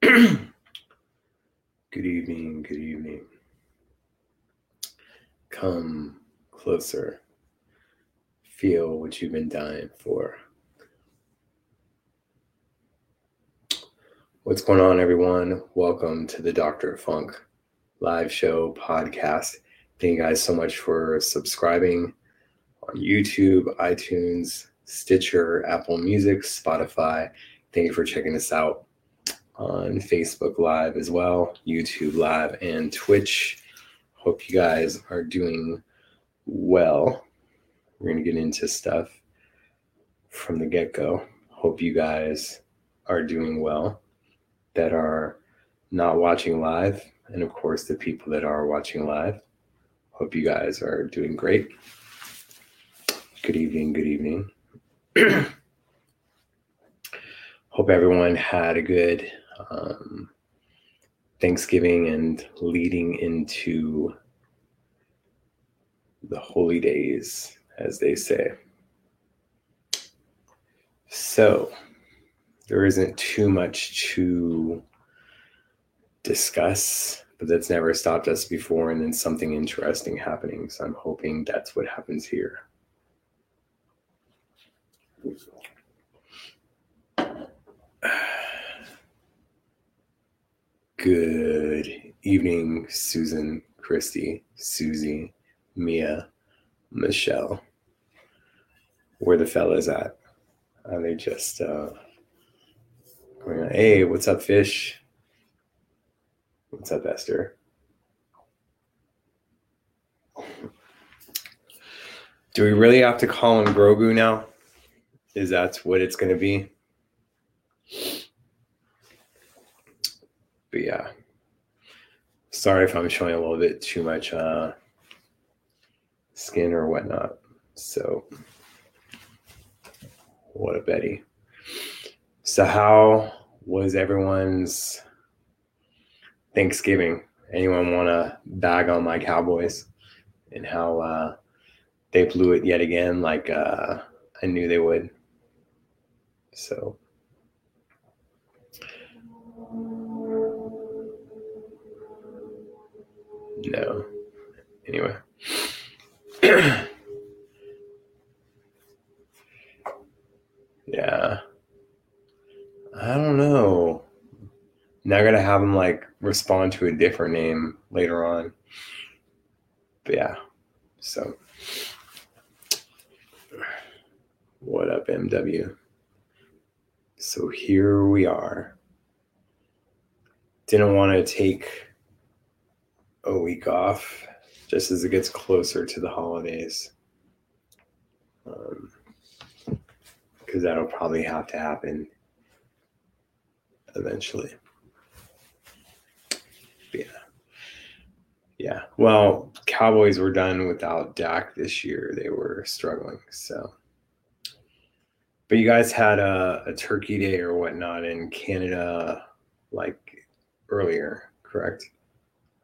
good evening, good evening. Come closer. Feel what you've been dying for. What's going on, everyone? Welcome to the Doctor Funk live show podcast. Thank you guys so much for subscribing on YouTube, iTunes, Stitcher, Apple Music, Spotify. Thank you for checking us out on Facebook Live as well, YouTube Live, and Twitch. Hope you guys are doing well. We're going to get into stuff from the get go. Hope you guys are doing well that are not watching live, and of course, the people that are watching live. Hope you guys are doing great. Good evening. Good evening. Hope everyone had a good um, Thanksgiving and leading into the holy days, as they say. So, there isn't too much to discuss, but that's never stopped us before, and then something interesting happening. So, I'm hoping that's what happens here. Good evening, Susan, Christy, Susie, Mia, Michelle. Where the fellas at? Are they just uh going? Hey, what's up, fish? What's up, Esther? Do we really have to call him Grogu now? Is that what it's going to be? But yeah. Sorry if i'm showing a little bit too much uh skin or whatnot. So what a betty. So how was everyone's thanksgiving? Anyone want to bag on my cowboys? And how uh they blew it yet again like uh i knew they would. So No. Anyway. yeah. I don't know. Now I gotta have him like respond to a different name later on. But yeah. So what up, MW? So here we are. Didn't want to take a week off just as it gets closer to the holidays. Because um, that'll probably have to happen eventually. But yeah. Yeah. Well, Cowboys were done without Dak this year. They were struggling. So, but you guys had a, a turkey day or whatnot in Canada like earlier, correct?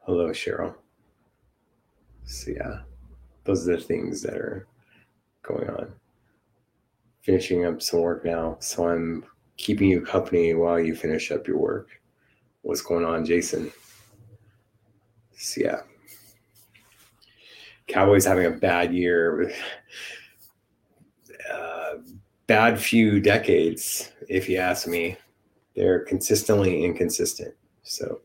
Hello, Cheryl. So, yeah, those are the things that are going on. Finishing up some work now. So, I'm keeping you company while you finish up your work. What's going on, Jason? So, yeah. Cowboys having a bad year. Uh, bad few decades, if you ask me. They're consistently inconsistent. So,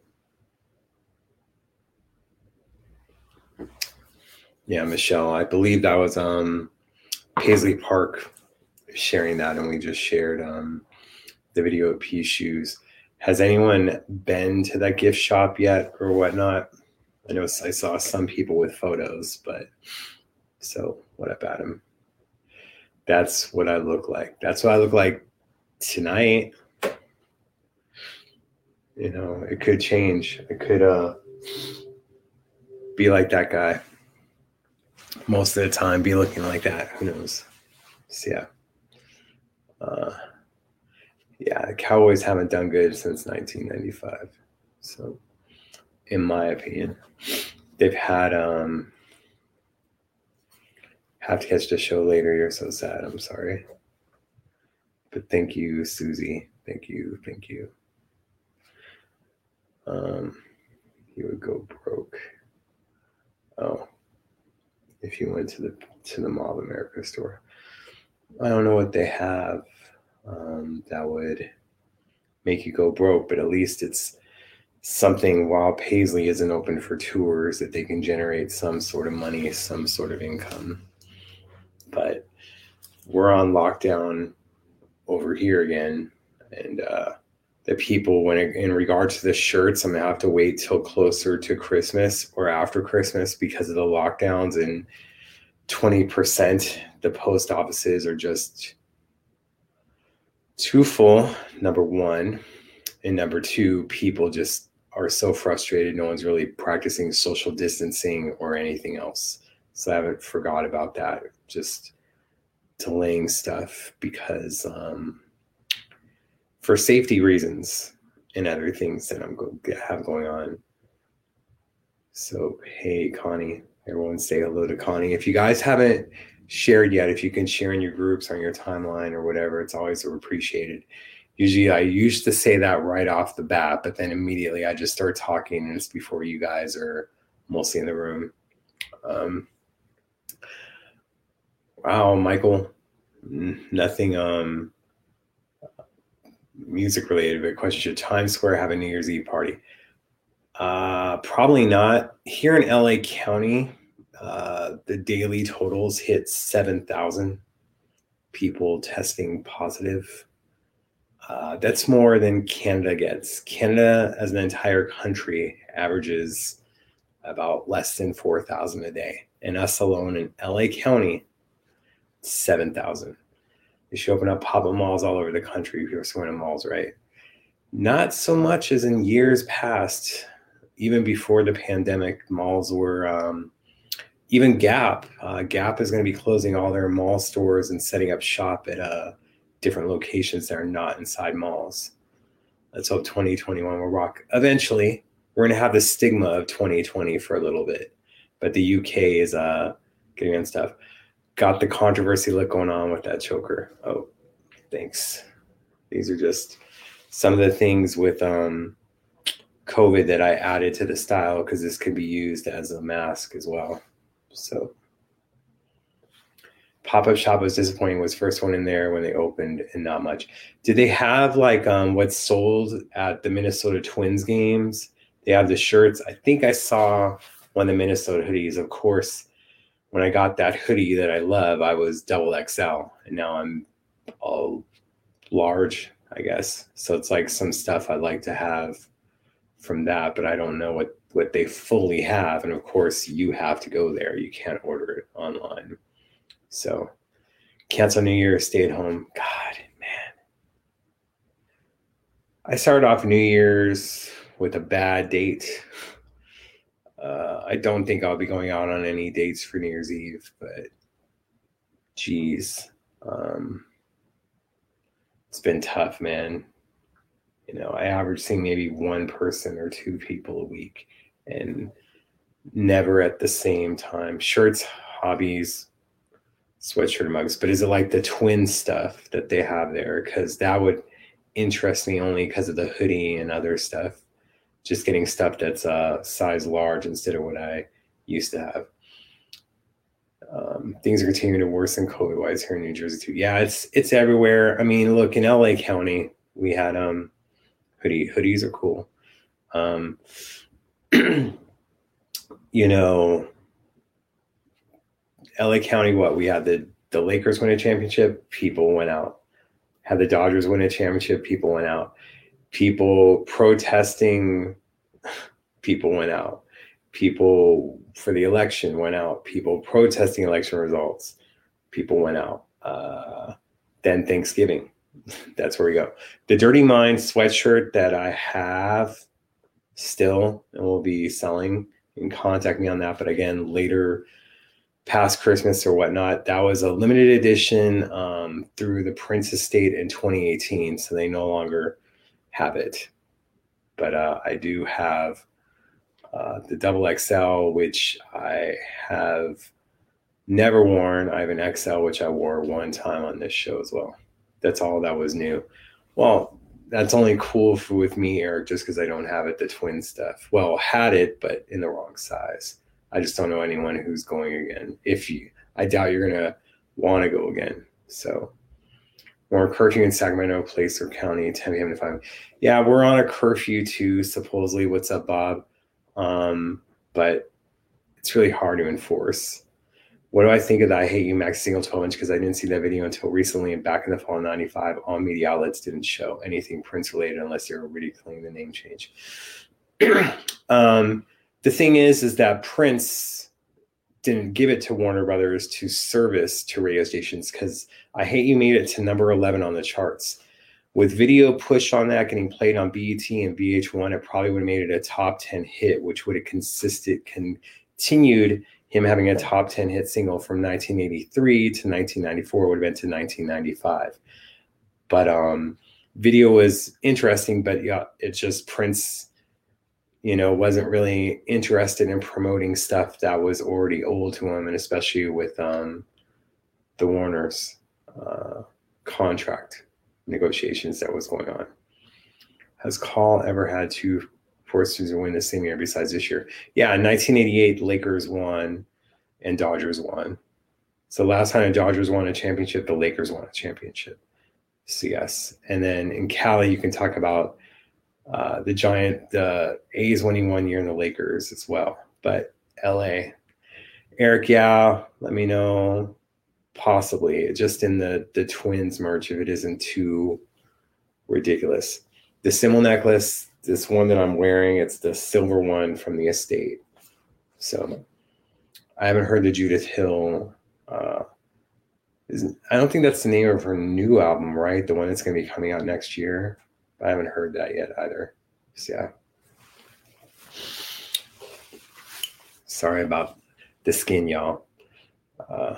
Yeah, Michelle. I believe that was um Paisley Park sharing that, and we just shared um the video of P shoes. Has anyone been to that gift shop yet or whatnot? I know I saw some people with photos, but so what up, Adam? That's what I look like. That's what I look like tonight. You know, it could change. It could uh be like that guy most of the time be looking like that. Who knows? So, yeah. Uh, yeah, the Cowboys haven't done good since 1995. So, in my opinion, they've had um have to catch the show later. You're so sad. I'm sorry. But thank you, Susie. Thank you. Thank you. Um, you would go broke. Oh, if you went to the to the Mall of America store. I don't know what they have um, that would make you go broke, but at least it's something while Paisley isn't open for tours that they can generate some sort of money, some sort of income. But we're on lockdown over here again, and uh, the people when it, in regard to the shirts, I'm gonna have to wait till closer to Christmas or after Christmas because of the lockdowns and 20% the post offices are just too full number one. And number two people just are so frustrated no one's really practicing social distancing or anything else. So i haven't forgot about that just delaying stuff because um, for safety reasons and other things that i'm going have going on so hey connie everyone say hello to connie if you guys haven't shared yet, if you can share in your groups on your timeline or whatever, it's always appreciated. Usually, I used to say that right off the bat, but then immediately I just start talking, and it's before you guys are mostly in the room. Um, wow, Michael, nothing um, music related, but question: Should Times Square have a New Year's Eve party? Uh, probably not. Here in LA County, uh, the daily totals hit 7,000 people testing positive. Uh, that's more than Canada gets. Canada, as an entire country, averages about less than 4,000 a day. And us alone in LA County, 7,000. They should open up pop up malls all over the country you're going to malls, right? Not so much as in years past, even before the pandemic, malls were um, even Gap, uh, Gap is going to be closing all their mall stores and setting up shop at uh, different locations that are not inside malls. Let's hope 2021 will rock. Eventually, we're going to have the stigma of 2020 for a little bit, but the UK is uh, getting on stuff. Got the controversy look going on with that choker. Oh, thanks. These are just some of the things with um, COVID that I added to the style because this could be used as a mask as well. So pop up shop was disappointing. Was first one in there when they opened, and not much. Did they have like um, what's sold at the Minnesota Twins games? They have the shirts. I think I saw one of the Minnesota hoodies. Of course, when I got that hoodie that I love, I was double XL, and now I'm all large, I guess. So it's like some stuff I'd like to have from that, but I don't know what what they fully have. And of course, you have to go there. You can't order it online. So cancel New Year, stay at home. God, man. I started off New Year's with a bad date. Uh, I don't think I'll be going out on any dates for New Year's Eve, but geez, um, it's been tough, man. You know, I average seeing maybe one person or two people a week and never at the same time. Shirts, hobbies, sweatshirt mugs, but is it like the twin stuff that they have there? Because that would interest me only because of the hoodie and other stuff. Just getting stuff that's uh, size large instead of what I used to have. Um, things are continuing to worsen COVID wise here in New Jersey too. Yeah, it's it's everywhere. I mean, look in LA County, we had um hoodie hoodies are cool. Um, you know, LA County, what we had the the Lakers win a championship, people went out. Had the Dodgers win a championship, people went out. People protesting, people went out. People for the election went out. People protesting election results, people went out. Uh, then Thanksgiving, that's where we go. The Dirty Mind sweatshirt that I have still and will be selling. You can contact me on that. But again, later past Christmas or whatnot, that was a limited edition um, through the Prince Estate in 2018. So they no longer have it. But uh, I do have uh, the double XL, which I have never worn. I have an XL, which I wore one time on this show as well. That's all that was new. Well, that's only cool for, with me, Eric, just because I don't have it. The twin stuff. Well, had it, but in the wrong size. I just don't know anyone who's going again. If you, I doubt you're gonna want to go again. So, we're curfew in Sacramento, Placer County, 10 p.m. to 5. Yeah, we're on a curfew too, supposedly. What's up, Bob? Um, but it's really hard to enforce. What do I think of that I Hate You Max single 12 inch? Because I didn't see that video until recently, and back in the fall of 95, all media outlets didn't show anything Prince related unless they were ridiculing the name change. um, the thing is, is that Prince didn't give it to Warner Brothers to service to radio stations because I Hate You made it to number 11 on the charts. With video push on that getting played on BET and VH1, it probably would have made it a top 10 hit, which would have consisted continued him having a top 10 hit single from 1983 to 1994 would have been to 1995. But um video was interesting, but yeah, it's just Prince you know, wasn't really interested in promoting stuff that was already old to him, and especially with um, the Warner's uh, contract negotiations that was going on. Has Call ever had two forces win the same year besides this year? Yeah, in 1988, Lakers won and Dodgers won. So last time the Dodgers won a championship, the Lakers won a championship. So yes, and then in Cali, you can talk about uh, the Giant, the A's winning one year, in the Lakers as well. But LA, Eric, yeah, let me know. Possibly just in the the Twins merch if it isn't too ridiculous. The symbol necklace, this one that I'm wearing, it's the silver one from the estate. So I haven't heard the Judith Hill. Uh, I don't think that's the name of her new album, right? The one that's going to be coming out next year. I haven't heard that yet either. So, yeah. Sorry about the skin, y'all. Uh,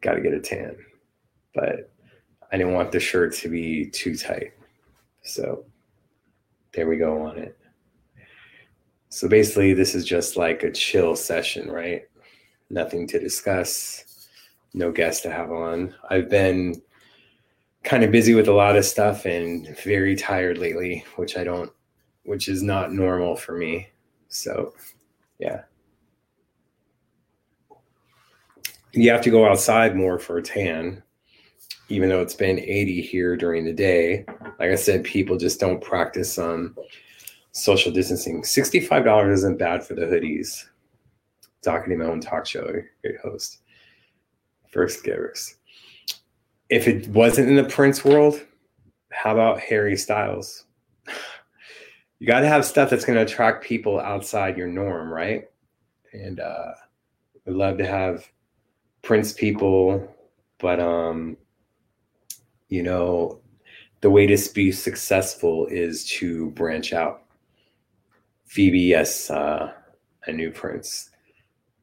Got to get a tan, but I didn't want the shirt to be too tight. So there we go on it. So basically, this is just like a chill session, right? Nothing to discuss, no guests to have on. I've been kind of busy with a lot of stuff and very tired lately, which I don't, which is not normal for me. So, yeah. You have to go outside more for a tan, even though it's been 80 here during the day. Like I said, people just don't practice um, social distancing. $65 isn't bad for the hoodies. To my own talk show, great host. First givers if it wasn't in the Prince world, how about Harry Styles? You got to have stuff that's going to attract people outside your norm, right? And uh, I'd love to have Prince people, but um, you know, the way to be successful is to branch out. Phoebe, yes, uh, I knew Prince.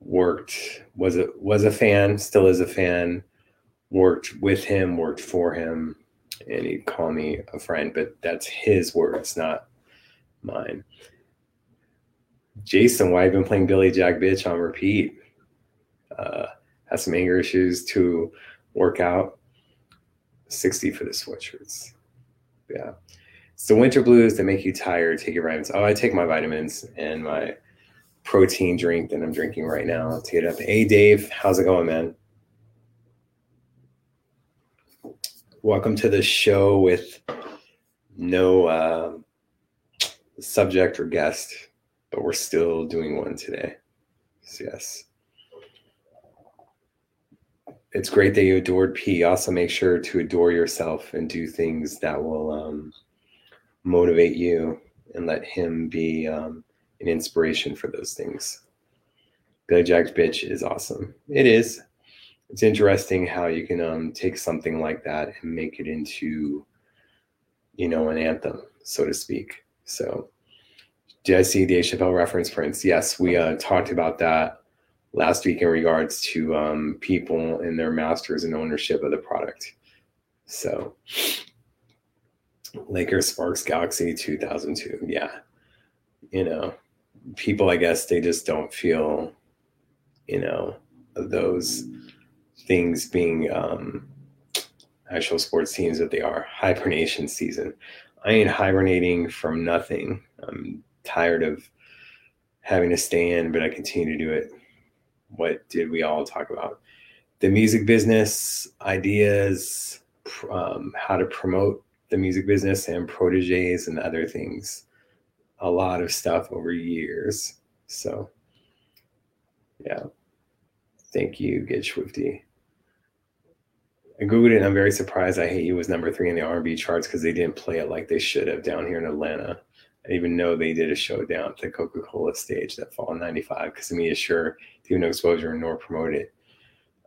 Worked was a was a fan, still is a fan worked with him, worked for him, and he'd call me a friend, but that's his words, not mine. Jason, why have you been playing Billy Jack Bitch on repeat? Uh, has some anger issues to work out. 60 for the sweatshirts. Yeah. It's the winter blues that make you tired. Take your vitamins. Oh, I take my vitamins and my protein drink that I'm drinking right now to get up. Hey, Dave, how's it going, man? Welcome to the show with no uh, subject or guest, but we're still doing one today. So yes. It's great that you adored P. Also, make sure to adore yourself and do things that will um, motivate you and let him be um, an inspiration for those things. Billy Jack's bitch is awesome. It is it's interesting how you can um, take something like that and make it into you know an anthem so to speak. So did i see the Chappelle reference prince yes we uh, talked about that last week in regards to um, people and their masters and ownership of the product. So lakers sparks galaxy 2002 yeah. You know people i guess they just don't feel you know those things being um, actual sports teams that they are. Hibernation season. I ain't hibernating from nothing. I'm tired of having to stay in, but I continue to do it. What did we all talk about? The music business ideas, um, how to promote the music business and proteges and other things. A lot of stuff over years. So, yeah. Thank you, Get Swifty. I googled it and I'm very surprised I Hate You was number three in the R&B charts because they didn't play it like they should have down here in Atlanta. I even know they did a show down at the Coca-Cola stage that fall in 95 because to me is sure do no exposure nor promote it.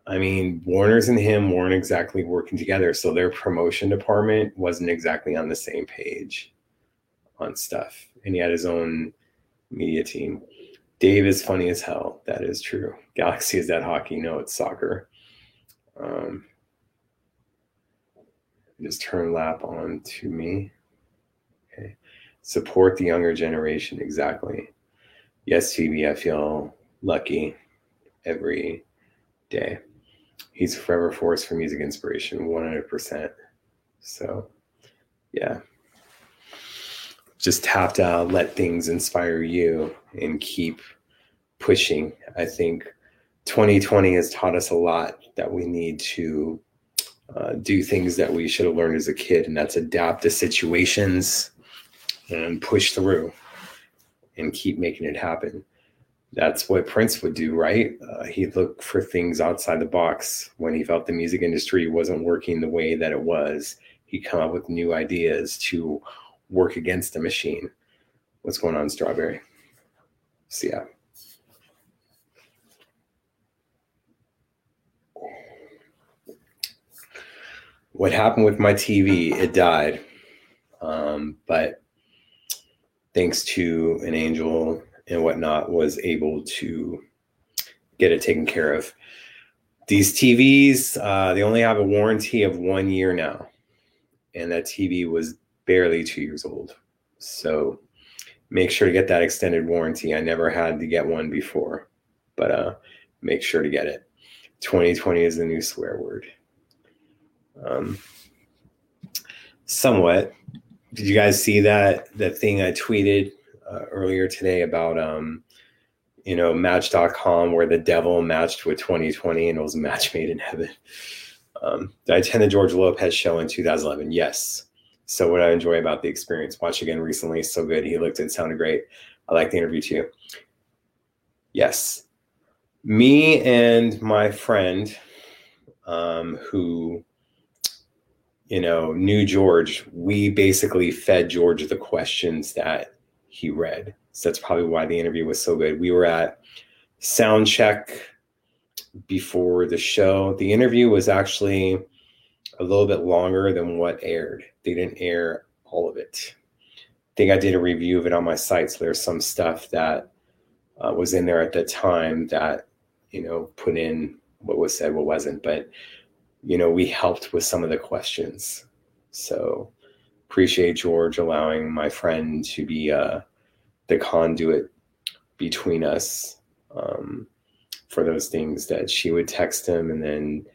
I mean, Warner's and him weren't exactly working together, so their promotion department wasn't exactly on the same page on stuff. And he had his own media team. Dave is funny as hell. That is true. Galaxy is that hockey. No, it's soccer. Um, just turn lap on to me. Okay. Support the younger generation. Exactly. Yes, Phoebe, I feel lucky every day. He's a forever force for music inspiration, 100%. So, yeah. Just have to let things inspire you and keep pushing. I think 2020 has taught us a lot that we need to uh, do things that we should have learned as a kid, and that's adapt to situations and push through and keep making it happen. That's what Prince would do, right? Uh, he'd look for things outside the box when he felt the music industry wasn't working the way that it was. He'd come up with new ideas to work against the machine. What's going on, Strawberry? See ya. What happened with my TV, it died. Um, but thanks to an angel and whatnot, was able to get it taken care of. These TVs, uh, they only have a warranty of one year now. And that TV was barely two years old. So make sure to get that extended warranty. I never had to get one before, but uh, make sure to get it. 2020 is the new swear word um, somewhat. Did you guys see that that thing I tweeted uh, earlier today about um, you know Match.com where the devil matched with 2020 and it was a match made in heaven. Um, did I attend the George Lopez show in 2011? Yes. So what I enjoy about the experience, watch again recently, so good. He looked and sounded great. I like the interview too. Yes. Me and my friend, um, who you know, knew George, we basically fed George the questions that he read. So that's probably why the interview was so good. We were at sound check before the show. The interview was actually a little bit longer than what aired. They didn't air all of it. I think I did a review of it on my site. So there's some stuff that uh, was in there at the time that, you know, put in what was said, what wasn't. But you know, we helped with some of the questions. So appreciate George allowing my friend to be uh, the conduit between us um, for those things that she would text him and then,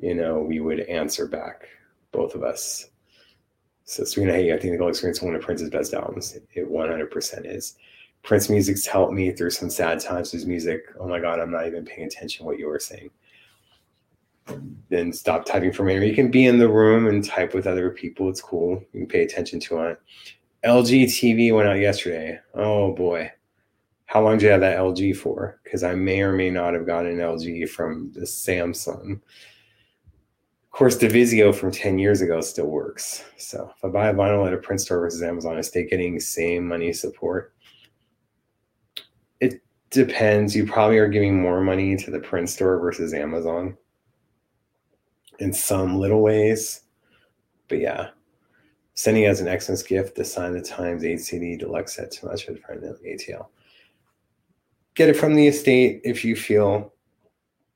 you know, we would answer back, both of us. So Serena, hey, I think the Gold Experience one of Prince's best albums. It 100% is. Prince music's helped me through some sad times. His music, oh my God, I'm not even paying attention what you were saying then stop typing for me. Or you can be in the room and type with other people. It's cool. You can pay attention to it. LG TV went out yesterday. Oh boy. How long do you have that LG for? Because I may or may not have gotten an LG from the Samsung. Of course, the Vizio from 10 years ago still works. So if I buy a vinyl at a print store versus Amazon, I stay getting the same money support. It depends. You probably are giving more money to the print store versus Amazon in some little ways. But yeah, sending as an Xmas gift the Sign of the Times 8 CD deluxe set to my friend ATL. Get it from the estate if you feel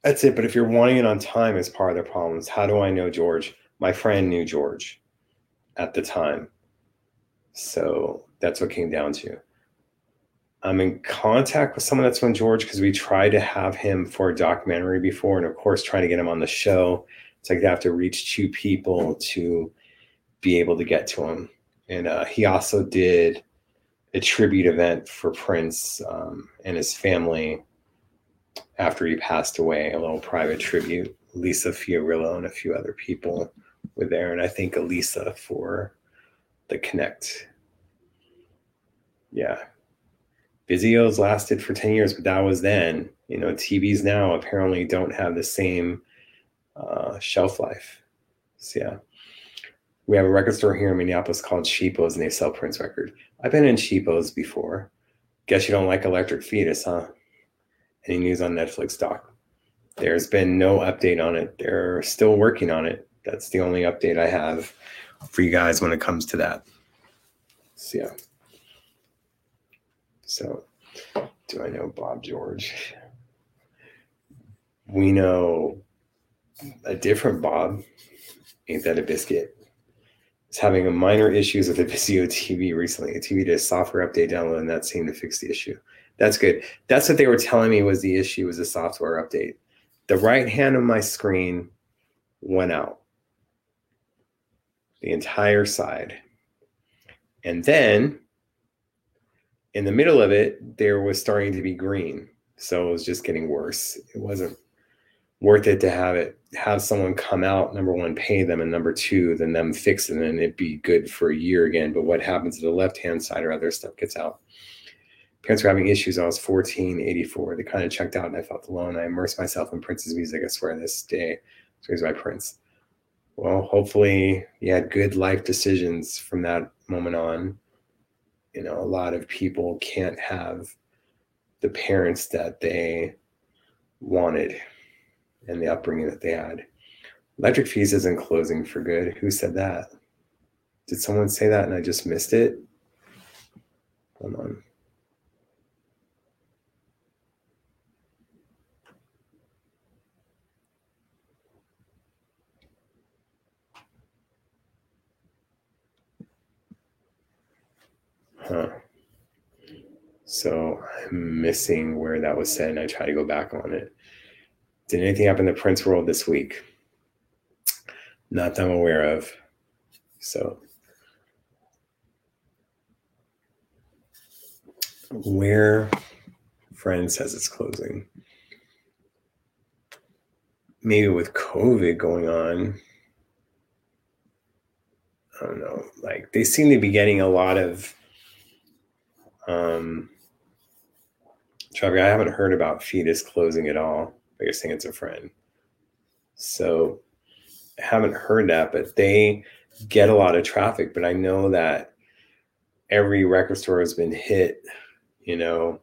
that's it. But if you're wanting it on time, it's part of the problems. How do I know George? My friend knew George at the time. So that's what came down to. I'm in contact with someone that's known George because we tried to have him for a documentary before, and of course, trying to get him on the show it's like they have to reach two people to be able to get to him. and uh, he also did a tribute event for Prince um, and his family after he passed away. A little private tribute. Lisa Fiorillo and a few other people were there, and I think Elisa for the Connect. Yeah, Vizio's lasted for 10 years, but that was then. You know, TVs now apparently don't have the same uh, shelf life. So, yeah. We have a record store here in Minneapolis called Cheapos, and they sell Prince record. I've been in Cheapos before. Guess you don't like Electric Fetus, huh? Any news on Netflix doc? There's been no update on it. They're still working on it. That's the only update I have for you guys when it comes to that. So, yeah. So, do I know Bob George? We know a different Bob. Ain't that a biscuit? Is having a minor issues with a Vizio TV recently. A TV did a software update download, and that seemed to fix the issue. That's good. That's what they were telling me was the issue was a software update. The right hand of my screen went out. The entire side. And then in the middle of it, there was starting to be green. So it was just getting worse. It wasn't worth it to have it have someone come out number one pay them and number two then them fix it and it'd be good for a year again. But what happens to the left hand side or other stuff gets out. Parents were having issues i was 14 84 they kind of checked out and i felt alone. I immersed myself in prince's music i swear this day. Raised my prince. Well hopefully you had good life decisions from that moment on. You know a lot of people can't have the parents that they wanted and the upbringing that they had. Electric Fetus isn't closing for good. Who said that? Did someone say that and i just missed it? Hold on. Huh. So I'm missing where that was said, and I try to go back on it. Did anything happen in the Prince world this week? Not that I'm aware of. So, where friend says it's closing. Maybe with COVID going on, I don't know. Like they seem to be getting a lot of um, traffic. I haven't heard about Fetus closing at all. I guess think it's a friend. So I haven't heard that, but they get a lot of traffic. But I know that every record store has been hit. You know,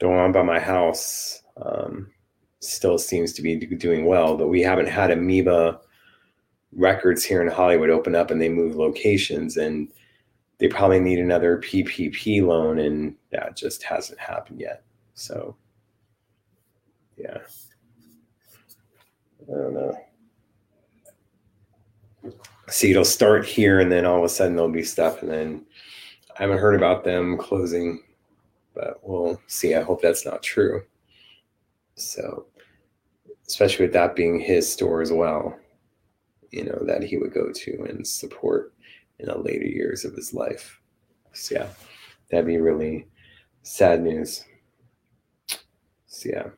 the one by my house um, still seems to be doing well, but we haven't had Amoeba records here in Hollywood open up and they move locations and they probably need another PPP loan, and that just hasn't happened yet. So, yeah, I don't know. See, it'll start here, and then all of a sudden there'll be stuff, and then I haven't heard about them closing, but we'll see. I hope that's not true. So, especially with that being his store as well, you know, that he would go to and support in the later years of his life. So yeah, that'd be really sad news. So yeah.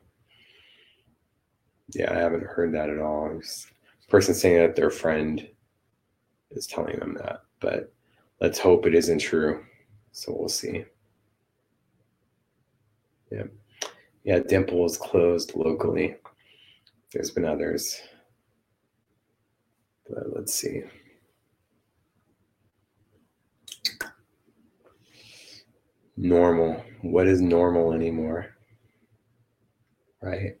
Yeah, I haven't heard that at all. It's person saying that their friend is telling them that, but let's hope it isn't true. So we'll see. Yeah. Yeah, Dimple is closed locally. There's been others. But let's see. normal. What is normal anymore? Right?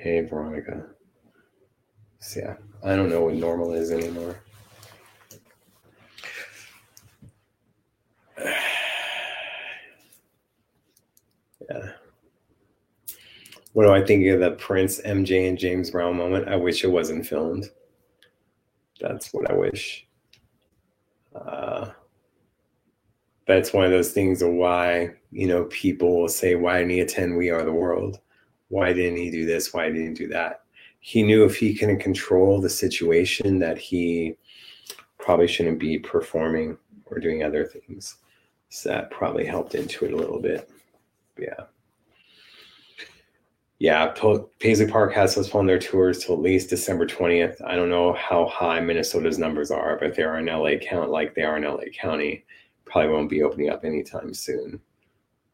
Hey, Veronica. So, yeah, I don't know what normal is anymore. yeah. What do I think of the Prince, MJ, and James Brown moment? I wish it wasn't filmed. That's what I wish. Uh, it's one of those things of why you know people will say why didn't attend we are the world why didn't he do this why didn't he do that he knew if he can control the situation that he probably shouldn't be performing or doing other things. So that probably helped into it a little bit. Yeah. Yeah, Paisley Park has postponed their tours till at least December 20th. I don't know how high Minnesota's numbers are, but they are in LA County, like they are in LA County. Probably won't be opening up anytime soon.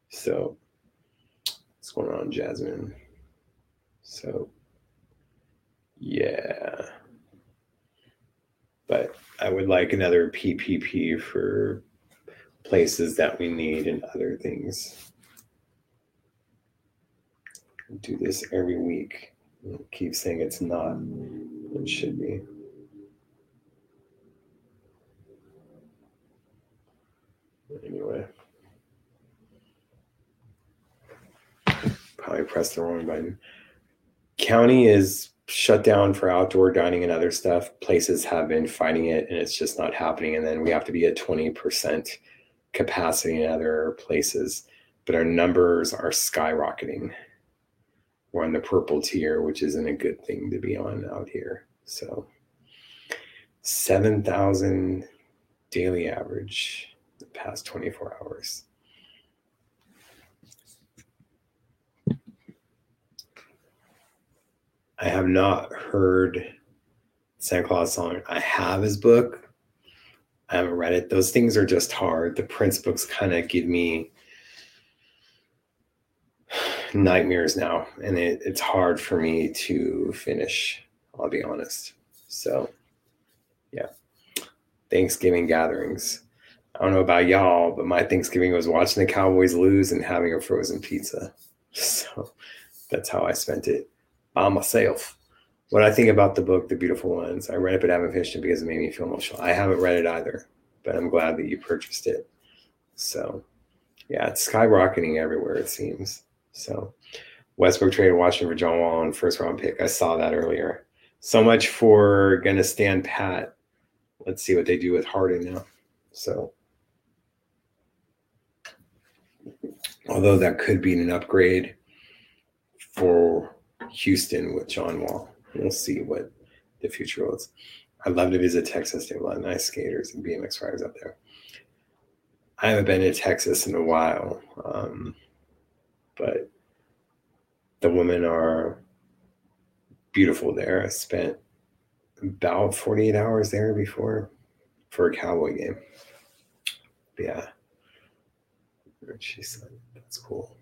So, what's going on, Jasmine? So, yeah. But I would like another PPP for places that we need and other things. Do this every week. Keep saying it's not. It should be. Anyway. Probably pressed the wrong button. County is shut down for outdoor dining and other stuff. Places have been fighting it and it's just not happening. And then we have to be at 20% capacity in other places. But our numbers are skyrocketing. We're on the purple tier, which isn't a good thing to be on out here. So 7,000 daily average the past 24 hours. I have not heard Santa Claus song. I have his book. I haven't read it. Those things are just hard. The Prince books kind of give me nightmares now, and it, it's hard for me to finish. I'll be honest. So, yeah. Thanksgiving gatherings. I don't know about y'all, but my Thanksgiving was watching the Cowboys lose and having a frozen pizza. So that's how I spent it myself. What I think about the book, The Beautiful Ones, I read it but haven't finished it because it made me feel emotional. I haven't read it either, but I'm glad that you purchased it. So, yeah, it's skyrocketing everywhere, it seems. So, Westbrook traded Washington for John Wall on first round pick. I saw that earlier. So much for going to stand pat. Let's see what they do with Harden now. So, although that could be an upgrade for Houston with John Wall. We'll see what the future holds. I'd love to visit Texas. They have a lot of nice skaters and BMX riders up there. I haven't been to Texas in a while, um, but the women are beautiful there. I spent about 48 hours there before for a cowboy game. But yeah. She said, that's cool.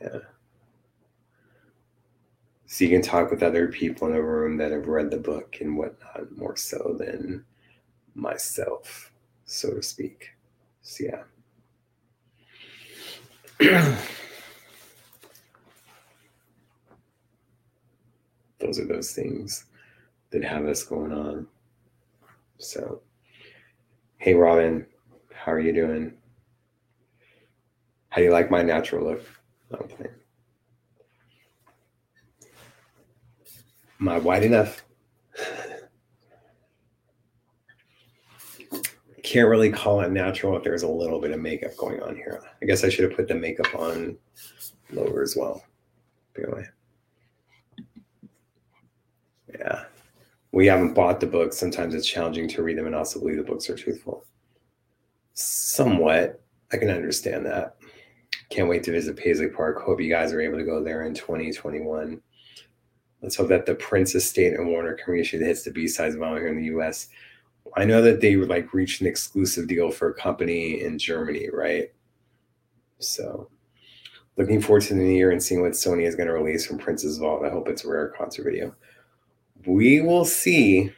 Yeah. So you can talk with other people in a room that have read the book and whatnot more so than myself, so to speak. So yeah. those are those things that have us going on. So, hey, Robin, how are you doing? How do you like my natural look? Okay. Am I white enough? Can't really call it natural if there's a little bit of makeup going on here. I guess I should have put the makeup on lower as well. Anyway. Yeah. We haven't bought the books. Sometimes it's challenging to read them and also believe the books are truthful. Somewhat. I can understand that. Can't wait to visit Paisley Park. Hope you guys are able to go there in 2021. Let's hope that the Prince Estate and Warner can reissue the hits to B-sides vinyl here in the US. I know that they like reached an exclusive deal for a company in Germany, right? So looking forward to the new year and seeing what Sony is going to release from Prince's Vault. I hope it's a rare concert video. We will see.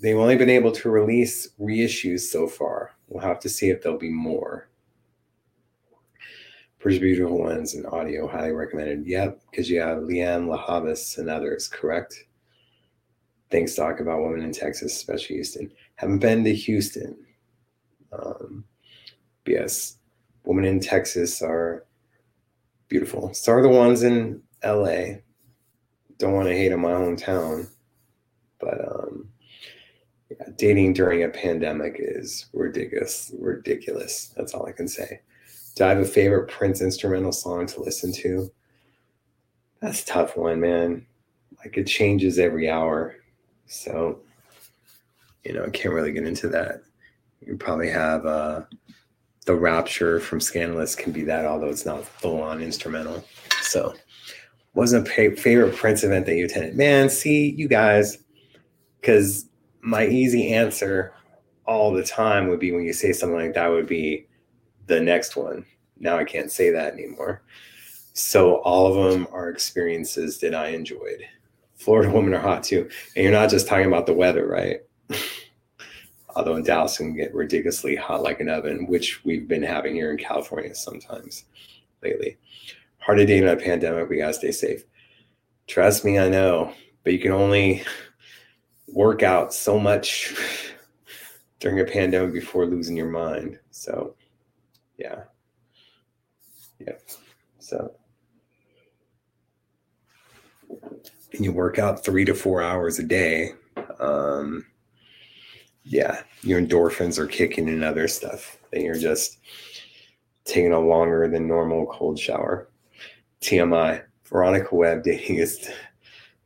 They've only been able to release reissues so far. We'll have to see if there'll be more. Pretty beautiful ones and audio highly recommended. Yep, because you have Lianne La Havas and others, correct? Thanks, talk about women in Texas, especially Houston. Haven't been to Houston. Um, yes, women in Texas are beautiful. So are the ones in LA. Don't want to hate on my hometown, but um, yeah, dating during a pandemic is ridiculous. Ridiculous. That's all I can say. Do I have a favorite Prince instrumental song to listen to? That's a tough one, man. Like it changes every hour. So you know, I can't really get into that. You probably have uh, the Rapture from Scandalous can be that, although it's not full on instrumental. So, wasn't a favorite Prince event that you attended? Man, see, you guys, because my easy answer all the time would be when you say something like that would be the next one. Now I can't say that anymore. So all of them are experiences that I enjoyed. Florida women are hot too. And you're not just talking about the weather, right? Although in Dallas can get ridiculously hot like an oven, which we've been having here in California sometimes lately. Hard to date in a pandemic. We gotta stay safe. Trust me, I know. But you can only work out so much during a pandemic before losing your mind. So, yeah. Yeah. So, and you work out three to four hours a day. Um, yeah, your endorphins are kicking and other stuff. And you're just taking a longer than normal cold shower. TMI, Veronica Webb dating is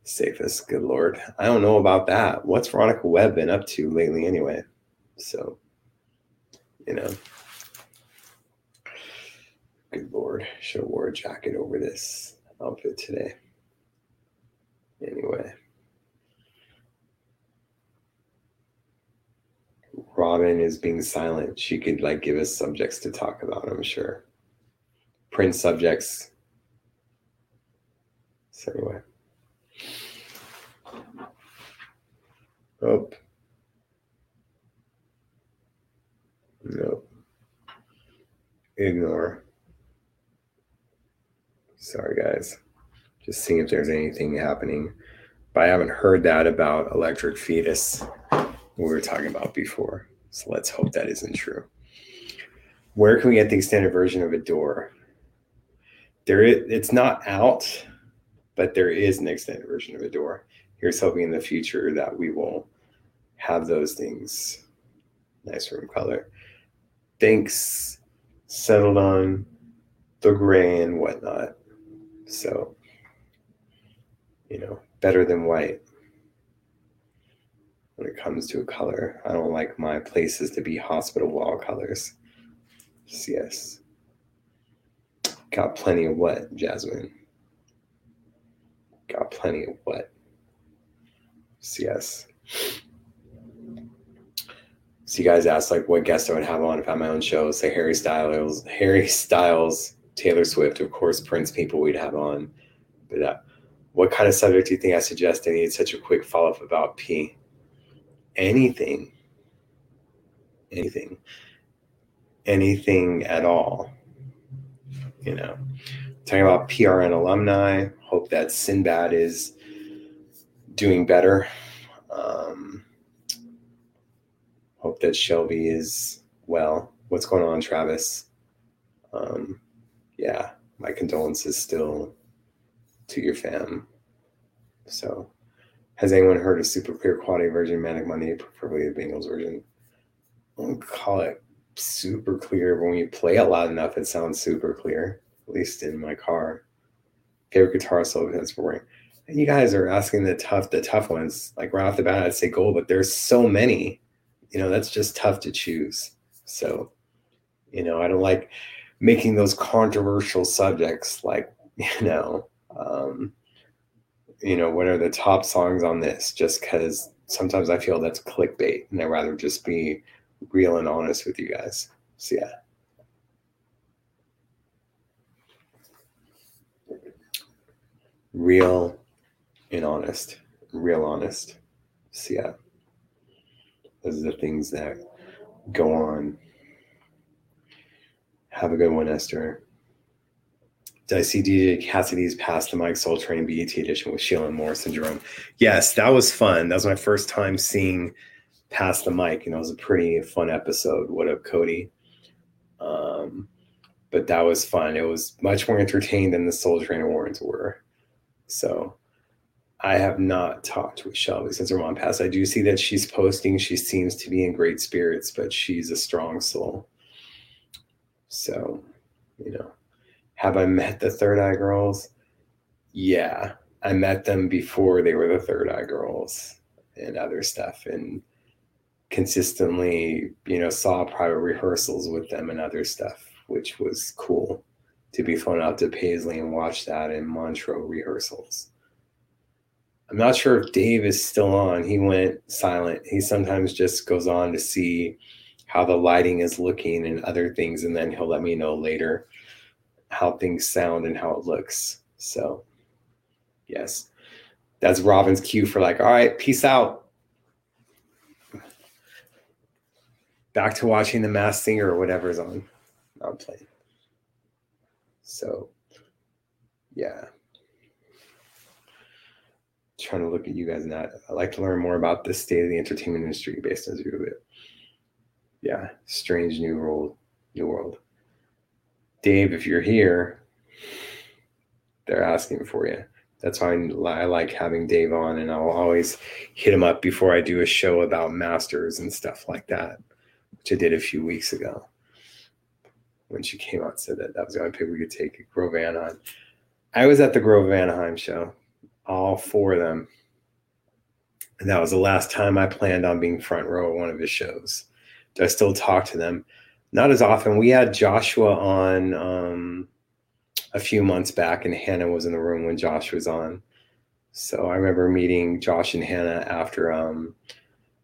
safest. Good Lord. I don't know about that. What's Veronica Webb been up to lately anyway? So, you know, good Lord. Should have wore a jacket over this outfit today. Anyway. Robin is being silent. She could like give us subjects to talk about, I'm sure. Print subjects. So anyway. Oh. Nope. Ignore. Sorry, guys. Just seeing if there's anything happening. But I haven't heard that about Electric Fetus we were talking about before. So let's hope that isn't true. Where can we get the extended version of Adore? There, is, it's not out, but there is an extended version of Adore. Here's hoping in the future that we will have those things. Nice room color. Thanks. Settled on the gray and whatnot. So, you know, better than white when it comes to a color. I don't like my places to be hospital wall colors. Yes. Got plenty of what, Jasmine? Got plenty of what? Yes. So you guys asked like what guest I would have on if I had my own show. Say Harry Styles, Harry Styles, Taylor Swift, of course, Prince people we'd have on. But uh, what kind of subject do you think I suggest? I need such a quick follow up about P anything, anything, anything at all. You know, talking about PRN alumni. Hope that Sinbad is doing better. Um, hope that Shelby is well. What's going on, Travis? Um, yeah, my condolences still to your fam. So has anyone heard a super clear quality version of Manic Monday, preferably the Bangles version? I don't call it super clear, but when you play it loud enough, it sounds super clear, at least in my car. Favorite guitar solo that's boring. And you guys are asking the tough, the tough ones. Like right off the bat, I'd say gold, but there's so many. You know, that's just tough to choose. So, you know, I don't like making those controversial subjects like, you know, um, you know, what are the top songs on this? Just because sometimes I feel that's clickbait and I'd rather just be real and honest with you guys. So, yeah. Real and honest. Real honest. So, yeah. Those are the things that go on. Have a good one, Esther. Did I see DJ Cassidy's Pass the Mic Soul Train BET edition with Sheila Morris and Jerome? Yes, that was fun. That was my first time seeing Pass the Mic, and it was a pretty fun episode. What up, Cody? Um, but that was fun. It was much more entertaining than the Soul Train Awards were. So I have not talked with Shelby since her mom passed. I do see that she's posting. She seems to be in great spirits, but she's a strong soul. So, you know, have I met the Third Eye Girls? Yeah, I met them before they were the Third Eye Girls and other stuff. And consistently, you know, saw private rehearsals with them and other stuff, which was cool to be flown out to Paisley and watch that in Montreux rehearsals. I'm not sure if Dave is still on. He went silent. He sometimes just goes on to see how the lighting is looking and other things, and then he'll let me know later how things sound and how it looks. So, yes, that's Robin's cue for like, all right, peace out. Back to watching The Masked Singer or whatever's on. I'm playing. So, yeah. Trying to look at you guys that. I like to learn more about the state of the entertainment industry based on view of it. Yeah, strange new world, new world. Dave, if you're here, they're asking for you. That's why I like having Dave on, and I'll always hit him up before I do a show about masters and stuff like that, which I did a few weeks ago when she came out said that that was the only pick we could take Grove Anaheim. I was at the Grove Anaheim show, all four of them. And that was the last time I planned on being front row at one of his shows. I still talk to them? Not as often. We had Joshua on um, a few months back, and Hannah was in the room when Josh was on. So I remember meeting Josh and Hannah after um,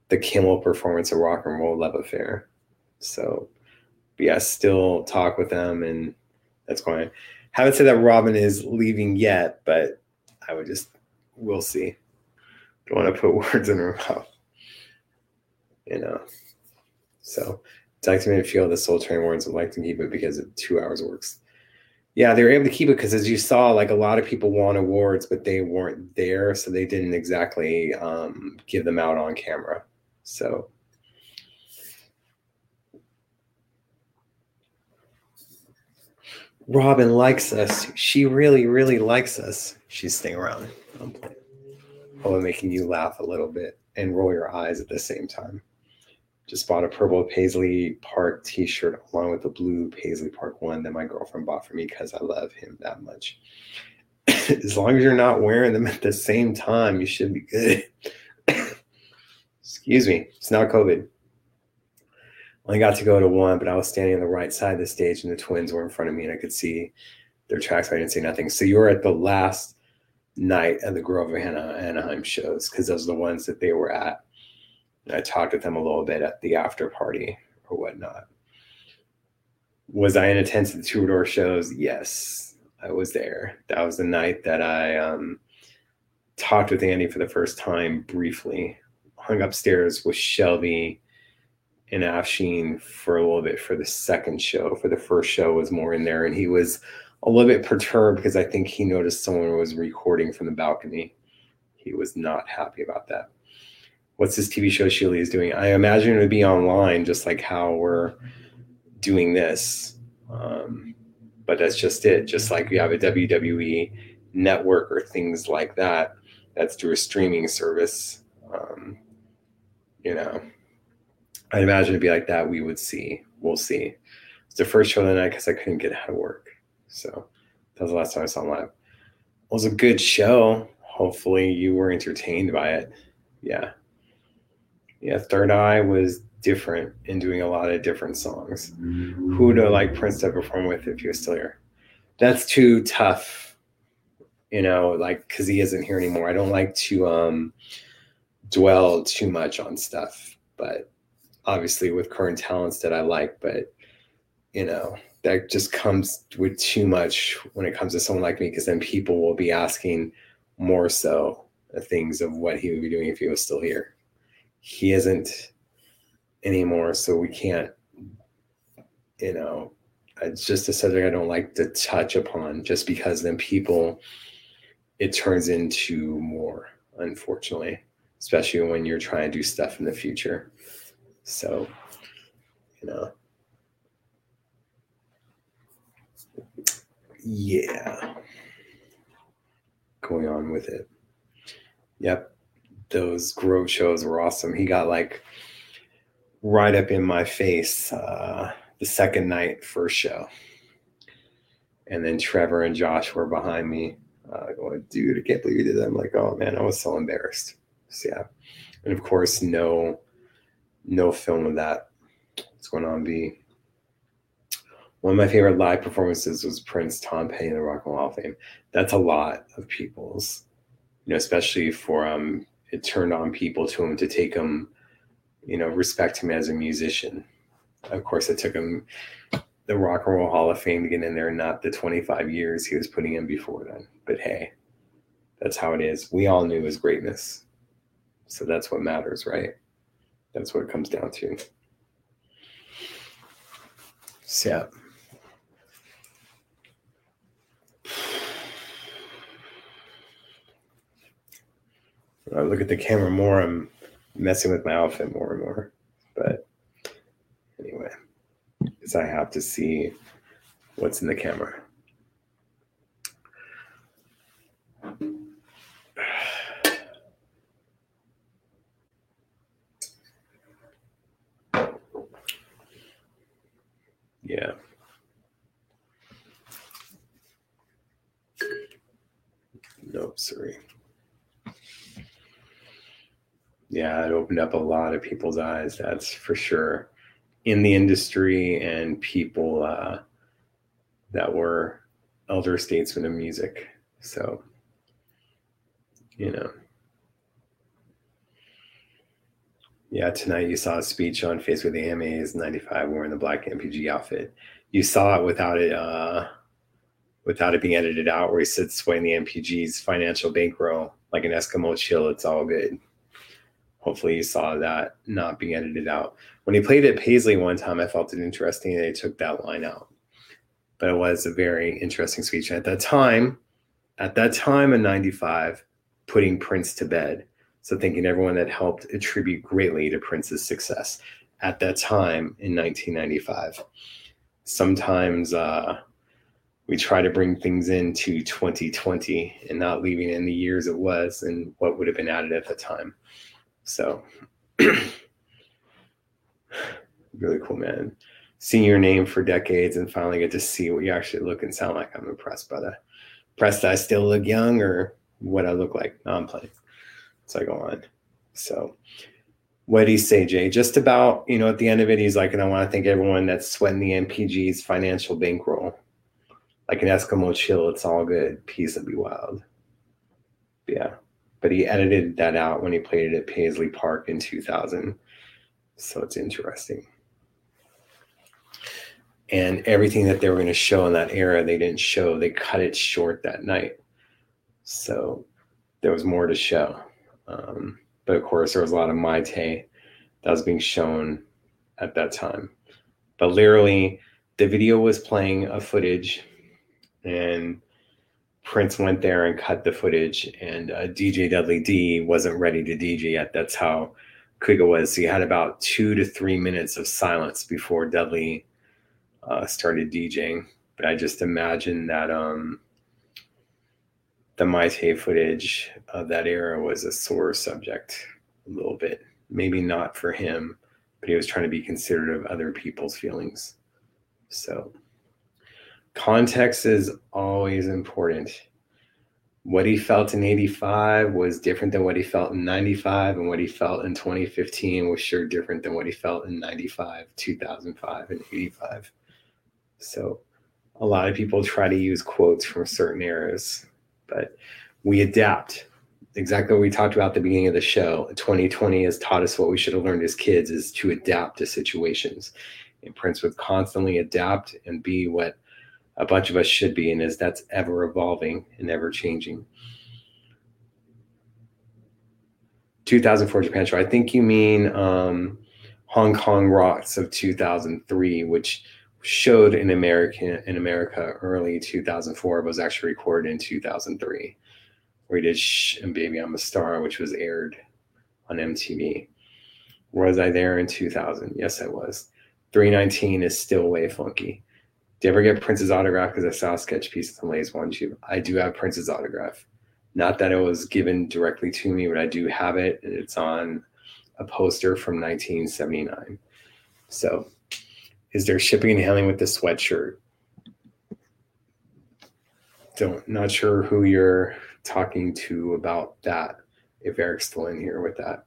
the Kimmel performance of Rock and Roll Love Affair. So yeah, still talk with them, and that's going. Haven't said that Robin is leaving yet, but I would just we'll see. Don't want to put words in her mouth, you know. So me feel the Soul Train Awards would like to keep it because of two hours works. Yeah, they were able to keep it because as you saw, like a lot of people won awards, but they weren't there, so they didn't exactly um, give them out on camera. So Robin likes us. She really, really likes us. She's staying around. I'm. Probably making you laugh a little bit and roll your eyes at the same time. Just bought a purple Paisley Park t-shirt along with the blue Paisley Park one that my girlfriend bought for me because I love him that much. as long as you're not wearing them at the same time, you should be good. Excuse me. It's not COVID only got to go to one, but I was standing on the right side of the stage and the twins were in front of me and I could see their tracks. I didn't see nothing. So you were at the last night of the Grove of Anaheim shows because those are the ones that they were at. And I talked with them a little bit at the after party or whatnot. Was I in attendance at the two door shows? Yes, I was there. That was the night that I um, talked with Andy for the first time briefly. Hung upstairs with Shelby in Afshin for a little bit for the second show. For the first show was more in there, and he was a little bit perturbed because I think he noticed someone was recording from the balcony. He was not happy about that. What's this TV show Sheila is doing? I imagine it would be online, just like how we're doing this. Um, but that's just it. Just like you have a WWE network or things like that, that's through a streaming service. Um, you know, I'd imagine it'd be like that. We would see. We'll see. It's the first show of the night because I couldn't get out of work. So that was the last time I saw him live. It was a good show. Hopefully you were entertained by it. Yeah. Yeah, Third Eye was different in doing a lot of different songs. Who would I like Prince to perform with if he was still here? That's too tough, you know, like because he isn't here anymore. I don't like to um dwell too much on stuff, but obviously with current talents that I like, but you know, that just comes with too much when it comes to someone like me, because then people will be asking more so things of what he would be doing if he was still here. He isn't anymore, so we can't, you know, it's just a subject I don't like to touch upon just because then people it turns into more, unfortunately, especially when you're trying to do stuff in the future. So, you know, yeah, going on with it. Yep, those Grove shows were awesome. He got like right up in my face uh, the second night, first show. And then Trevor and Josh were behind me, uh, going, dude, I can't believe you did that. I'm like, oh man, I was so embarrassed. So, yeah. And of course, no no film of that. What's going on, B? One of my favorite live performances was Prince Tom Petty in the Rock and Roll Hall of Fame. That's a lot of people's, you know, especially for um, it turned on people to him to take him, you know, respect him as a musician. Of course, it took him the Rock and Roll Hall of Fame to get in there, not the 25 years he was putting in before then. But hey, that's how it is. We all knew his greatness. So that's what matters, right? That's what it comes down to. So, yeah. When I look at the camera more, I'm messing with my outfit more and more. But anyway, because I have to see what's in the camera. Yeah. Nope, sorry. Yeah, it opened up a lot of people's eyes, that's for sure, in the industry and people uh, that were elder statesmen of music. So, you know. Yeah, tonight you saw a speech on Facebook the AMAs 95 wearing the black NPG outfit. You saw it without it uh without it being edited out where he sits swaying the NPG's financial bankroll like an Eskimo chill. It's all good. Hopefully you saw that not being edited out. When he played at Paisley one time, I felt it interesting they took that line out. But it was a very interesting speech. And at that time, at that time in 95, putting Prince to bed so thanking everyone that helped attribute greatly to Prince's success at that time in 1995. Sometimes uh, we try to bring things into 2020 and not leaving in the years it was and what would have been added at the time. So, really cool, man. Seeing your name for decades and finally get to see what you actually look and sound like. I'm impressed by that. Impressed that I still look young or what I look like. No, I'm playing. So I go on. So what did he say, Jay? Just about, you know, at the end of it, he's like, and I want to thank everyone that's sweating the NPG's financial bankroll. Like an Eskimo chill, it's all good. Peace and be wild. Yeah. But he edited that out when he played it at Paisley Park in 2000. So it's interesting. And everything that they were going to show in that era, they didn't show. They cut it short that night. So there was more to show. Um, but of course, there was a lot of Mayte that was being shown at that time. But literally, the video was playing a footage, and Prince went there and cut the footage, and uh, DJ Dudley D wasn't ready to DJ yet. That's how quick it was. So had about two to three minutes of silence before Dudley uh, started DJing. But I just imagine that um, the Mayte footage of that era was a sore subject a little bit. Maybe not for him, but he was trying to be considerate of other people's feelings. So, context is always important. What he felt in 85 was different than what he felt in 95, and what he felt in 2015 was sure different than what he felt in 95, 2005, and 85. So, a lot of people try to use quotes from certain eras but we adapt. Exactly what we talked about at the beginning of the show. 2020 has taught us what we should have learned as kids is to adapt to situations. And Prince would constantly adapt and be what a bunch of us should be, and is that's ever evolving and ever changing. 2004 Japan show. I think you mean um, Hong Kong Rocks of 2003, which showed in American in America early 2004 was actually recorded in 2003 where he did Shh and Baby I'm a Star which was aired on MTV was I there in 2000 yes I was. 319 is still way funky did you ever get Prince's autograph because I saw a sketch piece on Lay's one tube I do have Prince's autograph not that it was given directly to me but I do have it and it's on a poster from 1979 so is there shipping and handling with the sweatshirt? Don't not sure who you're talking to about that. If Eric's still in here with that.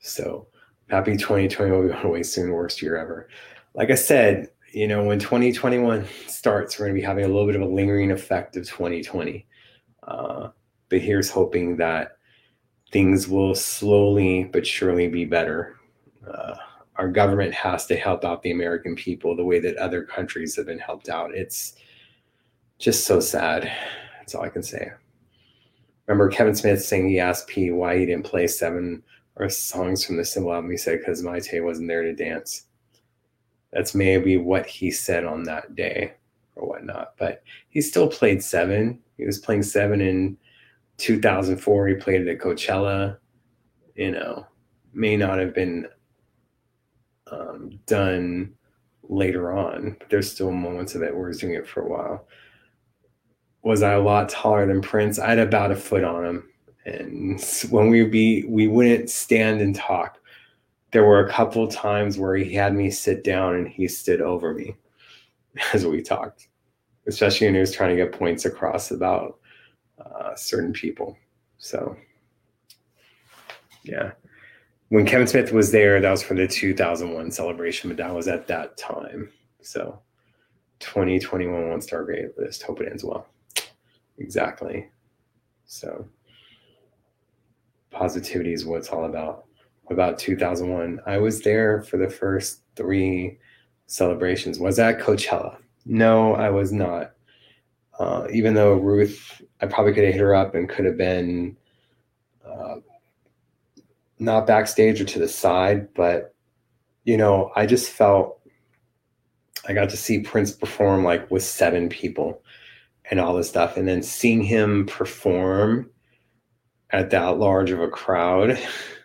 So happy 2020 will be on way soon, worst year ever. Like I said, you know, when 2021 starts, we're going to be having a little bit of a lingering effect of 2020. Uh, but here's hoping that things will slowly but surely be better. Uh, our government has to help out the American people the way that other countries have been helped out. It's just so sad. That's all I can say. Remember Kevin Smith saying he asked P why he didn't play seven or songs from the Symbol album. He said because Mayte wasn't there to dance. That's maybe what he said on that day or whatnot. But he still played seven. He was playing seven in 2004. He played it at Coachella. You know, may not have been um, done later on, but there's still moments of it where he's doing it for a while. Was I a lot taller than Prince? I had about a foot on him, and when we would be we wouldn't stand and talk. There were a couple times where he had me sit down and he stood over me as we talked, especially when he was trying to get points across about uh, certain people. So, yeah when Kevin Smith was there, that was for the 2001 celebration, but that was at that time. So 2021 one star grade list. Hope it ends well. Exactly. So positivity is what it's all about. About 2001, I was there for the first three celebrations. Was that Coachella? No, I was not. Uh, even though Ruth, I probably could have hit her up and could have been uh, not backstage or to the side, but you know, I just felt I got to see Prince perform like with seven people and all this stuff. And then seeing him perform at that large of a crowd,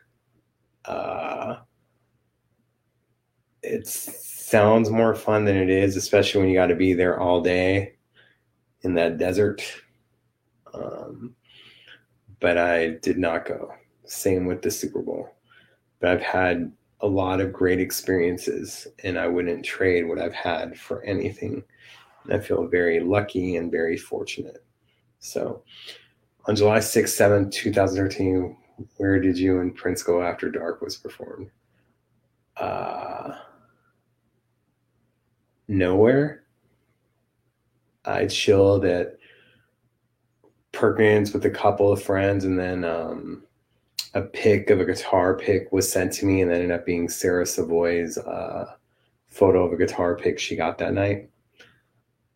uh, it sounds more fun than it is, especially when you got to be there all day in that desert. Um, but I did not go. Same with the Super Bowl. But I've had a lot of great experiences, and I wouldn't trade what I've had for anything. And I feel very lucky and very fortunate. So on July 6th, 7th, 2013, where did you and Prince go after Dark was performed? Uh, nowhere. I chilled at Perkins with a couple of friends, and then um, a pic of a guitar pick was sent to me and that ended up being Sarah Savoy's uh, photo of a guitar pick she got that night.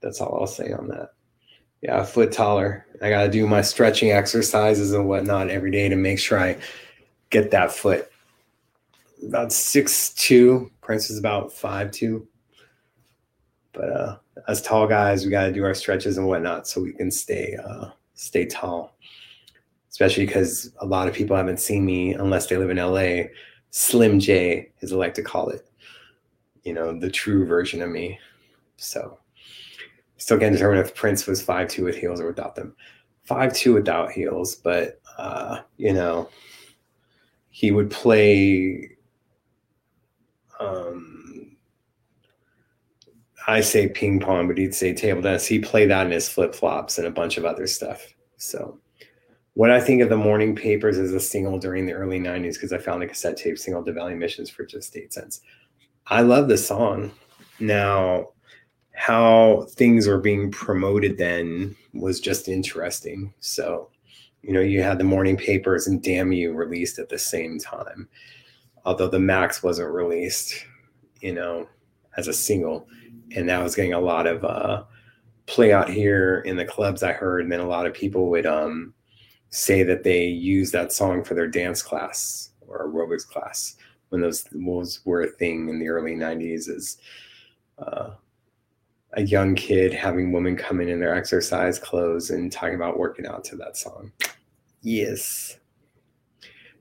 That's all I'll say on that. Yeah, a foot taller. I got to do my stretching exercises and whatnot every day to make sure I get that foot. About six two. Prince is about five two. But uh, as tall guys, we got to do our stretches and whatnot so we can stay uh, stay tall especially because a lot of people haven't seen me unless they live in LA. Slim J, as I like to call it, you know, the true version of me. So, still can't determine if Prince was five two with heels or without them. Five two without heels, but uh, you know, he would play. Um, I say ping pong, but he'd say table tennis. He played that in his flip flops and a bunch of other stuff. So what I think of the morning papers as a single during the early 90s because I found a cassette tape single to Valley Missions for just eight cents. I love the song. Now, how things were being promoted then was just interesting. So, you know, you had the morning papers and Damn You released at the same time, although the Max wasn't released, you know, as a single. And that was getting a lot of uh, play out here in the clubs I heard. And then a lot of people would, um, say that they used that song for their dance class or aerobics class when those was were a thing in the early 90s is uh, a young kid having women come in in their exercise clothes and talking about working out to that song. Yes.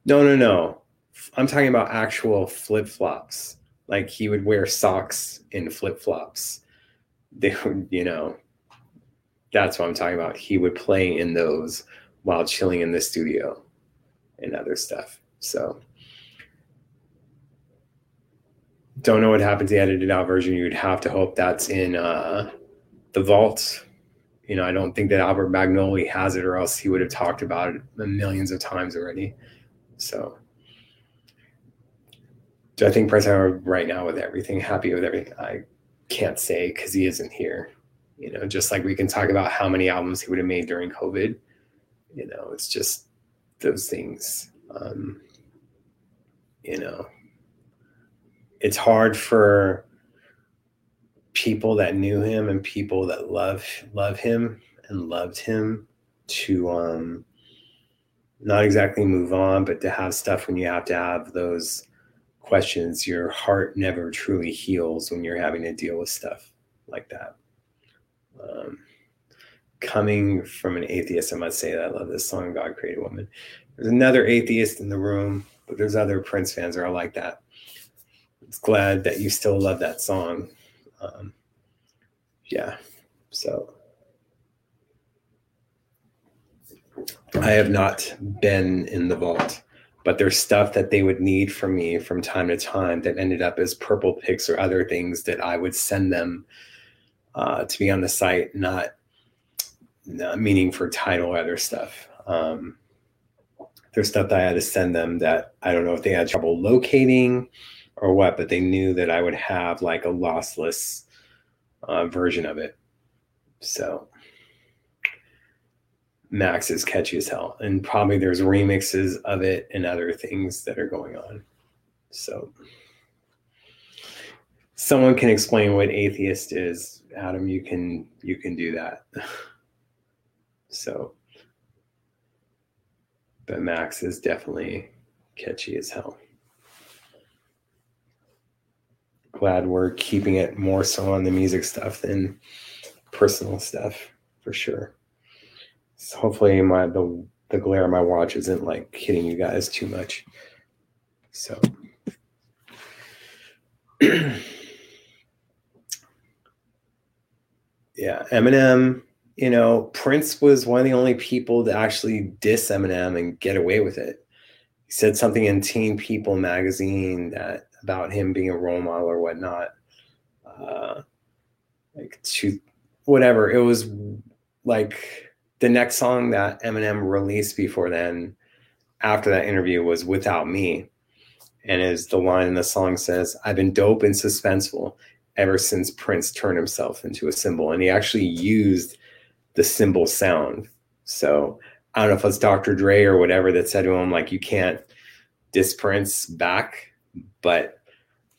No no no. I'm talking about actual flip-flops. Like he would wear socks in flip-flops. They would you know that's what i'm talking about. He would play in those while chilling in the studio and other stuff. So don't know what happened to the edited out version. You'd have to hope that's in uh, the vault. You know, I don't think that Albert Magnoli has it, or else he would have talked about it millions of times already. So do I think Prince Howard right now with everything, happy with everything? I can't say because he isn't here. You know, just like we can talk about how many albums he would have made during COVID. You know, it's just those things. Um, you know, it's hard for people that knew him and people that love love him and loved him to um not exactly move on but to have stuff when you have to have those questions your heart never truly heals when you're having to deal with stuff like that. Um, coming from an atheist i must say that i love this song god created woman. There's another atheist in the room but there's other prince fans that are like that glad that you still love that song. Um, yeah so. I have not been in the vault but there's stuff that they would need from me from time to time that ended up as purple pics or other things that I would send them uh, to be on the site, not, not meaning for title or other stuff. Um, there's stuff that I had to send them that I don't know if they had trouble locating or what, but they knew that I would have like a lossless uh, version of it. So Max is catchy as hell. And probably there's remixes of it and other things that are going on. So someone can explain what atheist is. Adam, you can you can do that. so but Max is definitely catchy as hell. Glad we're keeping it more so on the music stuff than personal stuff for sure. So hopefully my the the glare of my watch isn't like hitting you guys too much. So yeah, Eminem, you know, Prince was one of the only people to actually diss Eminem and get away with it. He said something in Teen People magazine that about him being a role model or whatnot. Uh, like to whatever. It was like the next song that Eminem released before then, after that interview, was Without Me. And as the line in the song says, I've been dope and suspenseful ever since Prince turned himself into a symbol. And he actually used the symbol sound. So I don't know if it's Dr. Dre or whatever that said to him, like, you can't diss Prince back, but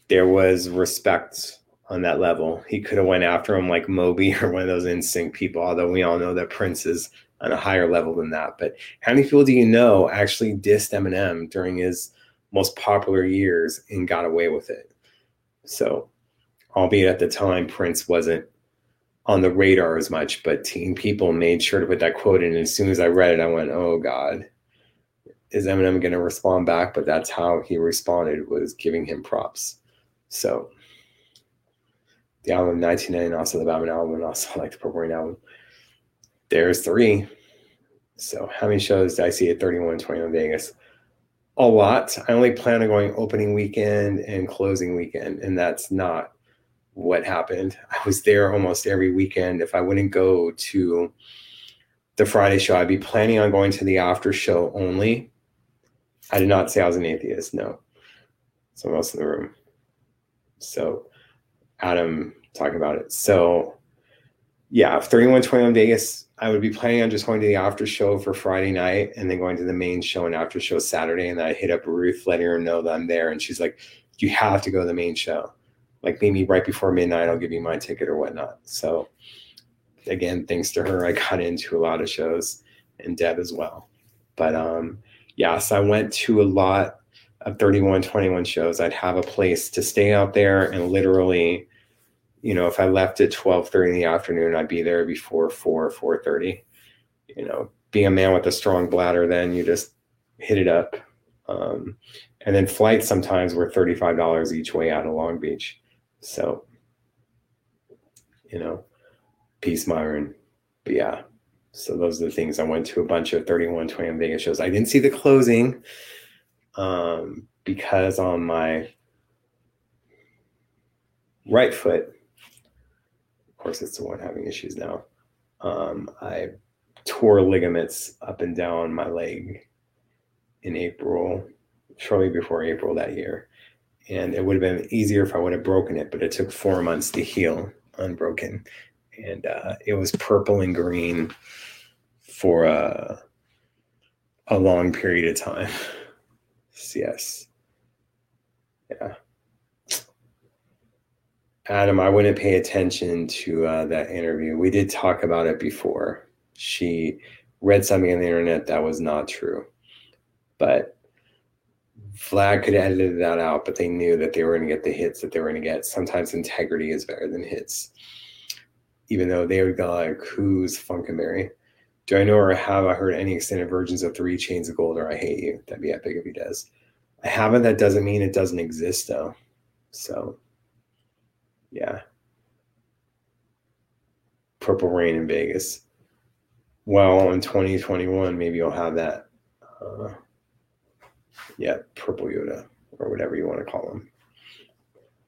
there was respect on that level. He could have went after him like Moby or one of those instinct people, although we all know that Prince is on a higher level than that. But how many people do you know actually dissed Eminem during his most popular years and got away with it? So, albeit at the time Prince wasn't on the radar as much, but teen people made sure to put that quote in. And as soon as I read it, I went, "Oh God, is Eminem going to respond back?" But that's how he responded was giving him props. So the album 1999, also the Batman album, and also like the Purple Rain album. There's three. So how many shows did I see at 31 21 Vegas? A lot. I only plan on going opening weekend and closing weekend, and that's not what happened. I was there almost every weekend. If I wouldn't go to the Friday show, I'd be planning on going to the after show only. I did not say I was an atheist. No. Someone else in the room. So Adam talking about it. So yeah, 3121 Vegas, I would be planning on just going to the after show for Friday night and then going to the main show and after show Saturday. And then I hit up Ruth, letting her know that I'm there. And she's like, You have to go to the main show. Like maybe right before midnight, I'll give you my ticket or whatnot. So again, thanks to her, I got into a lot of shows and Deb as well. But um yeah, so I went to a lot of 31, 21 shows, I'd have a place to stay out there and literally, you know, if I left at 12:30 in the afternoon, I'd be there before 4 4:30. You know, being a man with a strong bladder, then you just hit it up. Um, and then flights sometimes were $35 each way out of Long Beach. So, you know, peace, Myron. But yeah, so those are the things. I went to a bunch of 31, 21 Vegas shows. I didn't see the closing um, because on my right foot, of course, it's the one having issues now. Um, I tore ligaments up and down my leg in April, shortly before April that year. and it would have been easier if I would have broken it, but it took four months to heal unbroken, and uh, it was purple and green for a a long period of time. yes, yeah. Adam, I wouldn't pay attention to uh, that interview. We did talk about it before. She read something on the internet that was not true, but Vlad could have edited that out, but they knew that they were going to get the hits that they were going to get. Sometimes integrity is better than hits. Even though they would go like, who's Funkenberry? Do I know or have I heard any extended versions of Three Chains of Gold or I Hate You? That'd be epic if he does. I haven't. That doesn't mean it doesn't exist though. So, yeah. Purple Rain in Vegas. Well, in 2021, maybe you'll have that. Uh, yeah, Purple Yoda or whatever you want to call them.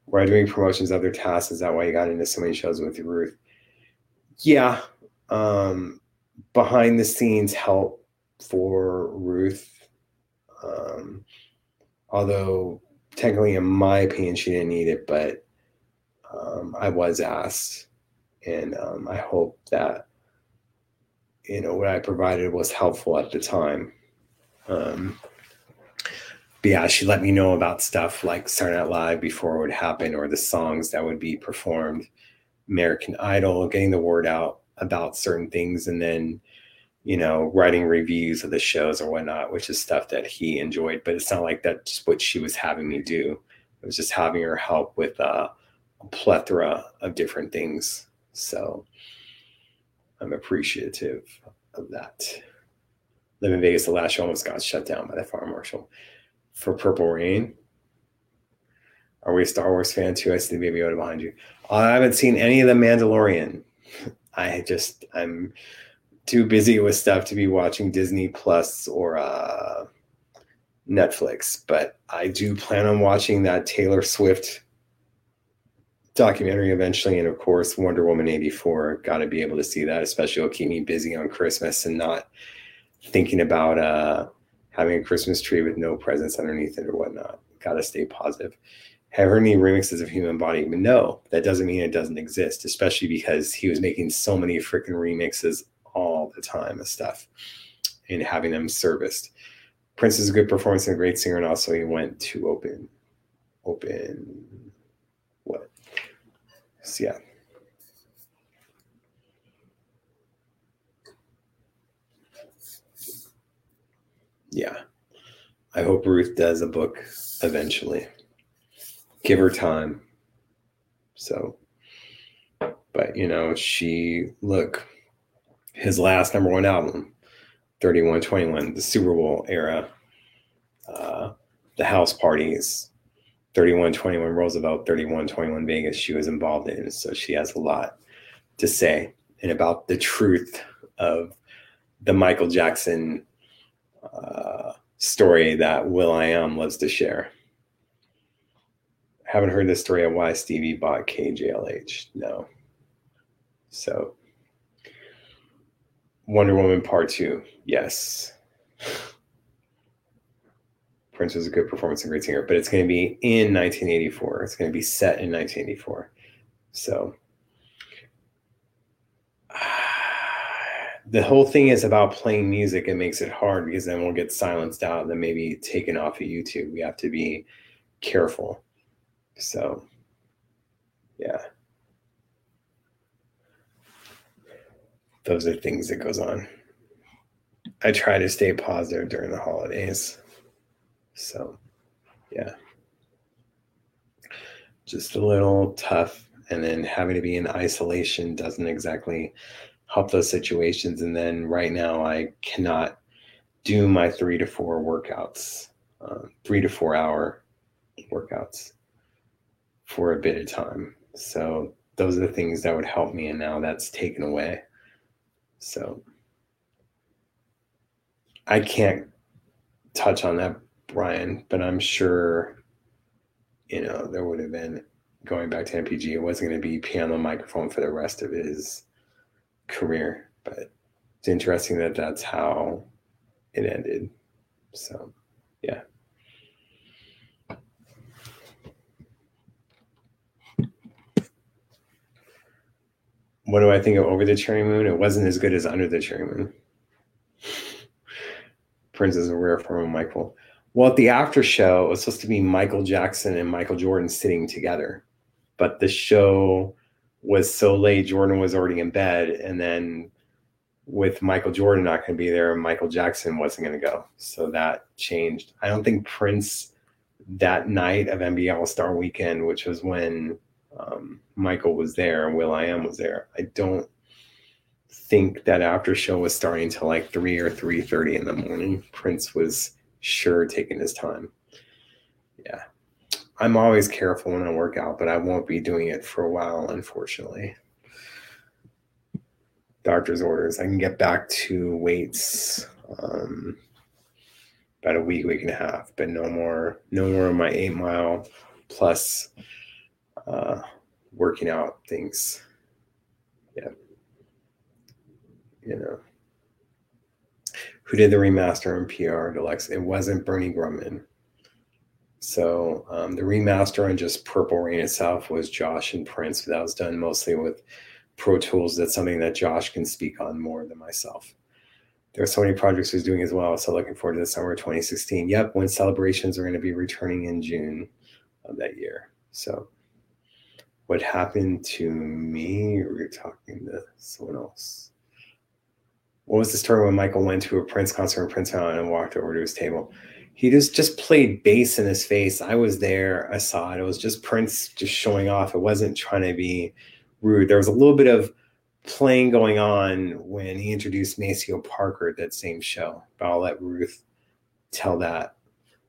Why doing promotions, other tasks? Is that why you got into so many shows with Ruth? Yeah, um, behind the scenes help for Ruth. Um, although technically, in my opinion, she didn't need it, but um, I was asked, and um, I hope that you know what I provided was helpful at the time. Um, but yeah, she let me know about stuff like Saturday Night Live before it would happen, or the songs that would be performed, American Idol, getting the word out about certain things, and then you know writing reviews of the shows or whatnot, which is stuff that he enjoyed. But it's not like that's what she was having me do. It was just having her help with uh, a plethora of different things. So I'm appreciative of that. Live in Vegas, the last show almost got shut down by the fire marshal for Purple Rain. Are we a Star Wars fan too? I see the baby Yoda behind you. I haven't seen any of the Mandalorian. I just I'm too busy with stuff to be watching Disney Plus or uh, Netflix. But I do plan on watching that Taylor Swift documentary eventually, and of course Wonder Woman eighty four. Got to be able to see that, especially it'll keep me busy on Christmas and not thinking about uh, having a Christmas tree with no presents underneath it or whatnot. Got to stay positive. Have heard any remixes of Human Body? But no, that doesn't mean it doesn't exist, especially because he was making so many freaking remixes all the time of stuff and having them serviced. Prince is a good performance and a great singer, and also he went to open, open, what? So yeah. yeah, I hope Ruth does a book eventually. Give her time. So, but you know, she look his last number one album, 3121, the Super Bowl era, uh, the house parties, 3121 Roosevelt, 3121 Vegas, she was involved in. So she has a lot to say and about the truth of the Michael Jackson uh, story that will.i.am loves to share. Haven't heard the story of why Stevie bought KJLH. No. So, Wonder Woman Part Two. Yes. Prince was a good performance and great singer, but it's going to be in 1984. It's going to be set in 1984. So, the whole thing is about playing music. It makes it hard because then we'll get silenced out and then maybe taken off of YouTube. We have to be careful. So, yeah. Those are things that goes on. I try to stay positive during the holidays. So, yeah. Just a little tough and then having to be in isolation doesn't exactly help those situations. And then right now, I cannot do my three to four workouts, uh, three to four hour workouts for a bit of time. So those are the things that would help me. And now that's taken away. So I can't touch on that, Brian, but I'm sure, you know, there would have been going back to NPG, it wasn't going to be piano microphone for the rest of his career, but it's interesting that that's how it ended. So, yeah. What do I think of Over the Cherry Moon? It wasn't as good as Under the Cherry Moon. Prince is a rare form of Michael. Well, at the after show, it was supposed to be Michael Jackson and Michael Jordan sitting together, but the show was so late. Jordan was already in bed, and then with Michael Jordan not going to be there, Michael Jackson wasn't going to go, so that changed. I don't think Prince that night of NBA All Star Weekend, which was when um, Michael was there and will.i.am was there. I don't think that after show was starting till like three or three thirty in the morning. Prince was sure taking his time. Yeah, I'm always careful when I work out, but I won't be doing it for a while, unfortunately. Doctor's orders. I can get back to weights um, about a week, week and a half, but no more, no more of my eight mile plus uh, working out things. Yeah. You know. Who did the remaster and PR deluxe? It wasn't Bernie Grundman. So um, the remaster on just Purple Rain itself was Josh and Prince. That was done mostly with Pro Tools. That's something that Josh can speak on more than myself. There are so many projects he's doing as well. So looking forward to the summer 2016. Yep, when celebrations are going to be returning in June of that year. So what happened to me? You're talking to someone else. What was the story when Michael went to a Prince concert in Prince Island and walked over to his table? He just just played bass in his face. I was there. I saw it. It was just Prince just showing off. It wasn't trying to be rude. There was a little bit of playing going on when he introduced Maceo Parker at that same show. But I'll let Ruth tell that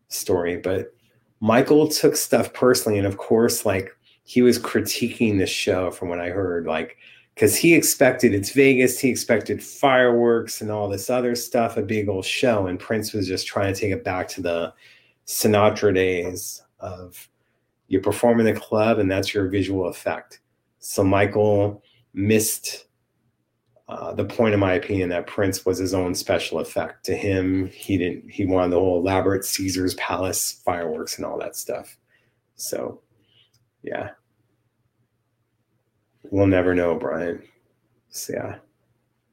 story. But Michael took stuff personally, and of course, like he was critiquing the show from what I heard, like because he expected it's Vegas, he expected fireworks and all this other stuff, a big old show, and Prince was just trying to take it back to the Sinatra days of you perform in the club and that's your visual effect. So Michael missed uh, the point, in my opinion, that Prince was his own special effect. To him, he didn't. He wanted the whole elaborate Caesar's palace fireworks and all that stuff. So, yeah, We'll never know, Brian. So yeah.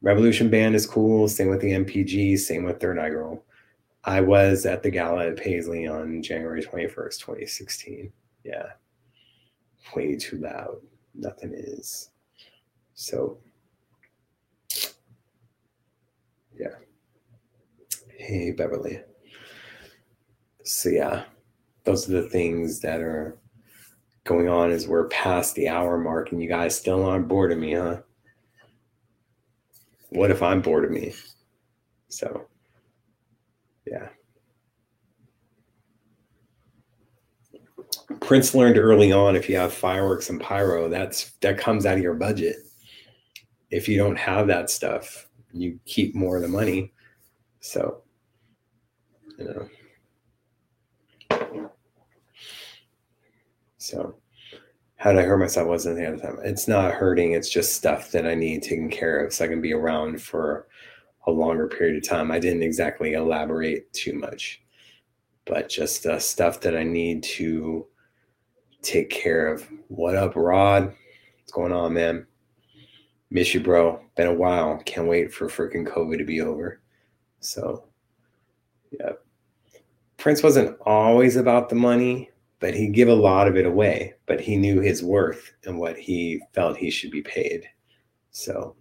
Revolution Band is cool. Same with the NPG. Same with Third Eye Girl. I was at the gala at Paisley on January 21st, 2016. Yeah. Way too loud. Nothing is. So, yeah. Hey, Beverly. So, yeah, those are the things that are going on is we're past the hour mark and you guys still aren't bored of me, huh? What if I'm bored of me? So, yeah. Prince learned early on if you have fireworks and pyro, that's that comes out of your budget. If you don't have that stuff, you keep more of the money. So, you know. So, how did I hurt myself? Wasn't the other time. It's not hurting. It's just stuff that I need taken care of so I can be around for a longer period of time. I didn't exactly elaborate too much, but just uh, stuff that I need to take care of. What up, Rod? What's going on, man? Miss you, bro. Been a while. Can't wait for freaking COVID to be over. So, yeah. Prince wasn't always about the money, but he'd give a lot of it away. But he knew his worth and what he felt he should be paid. So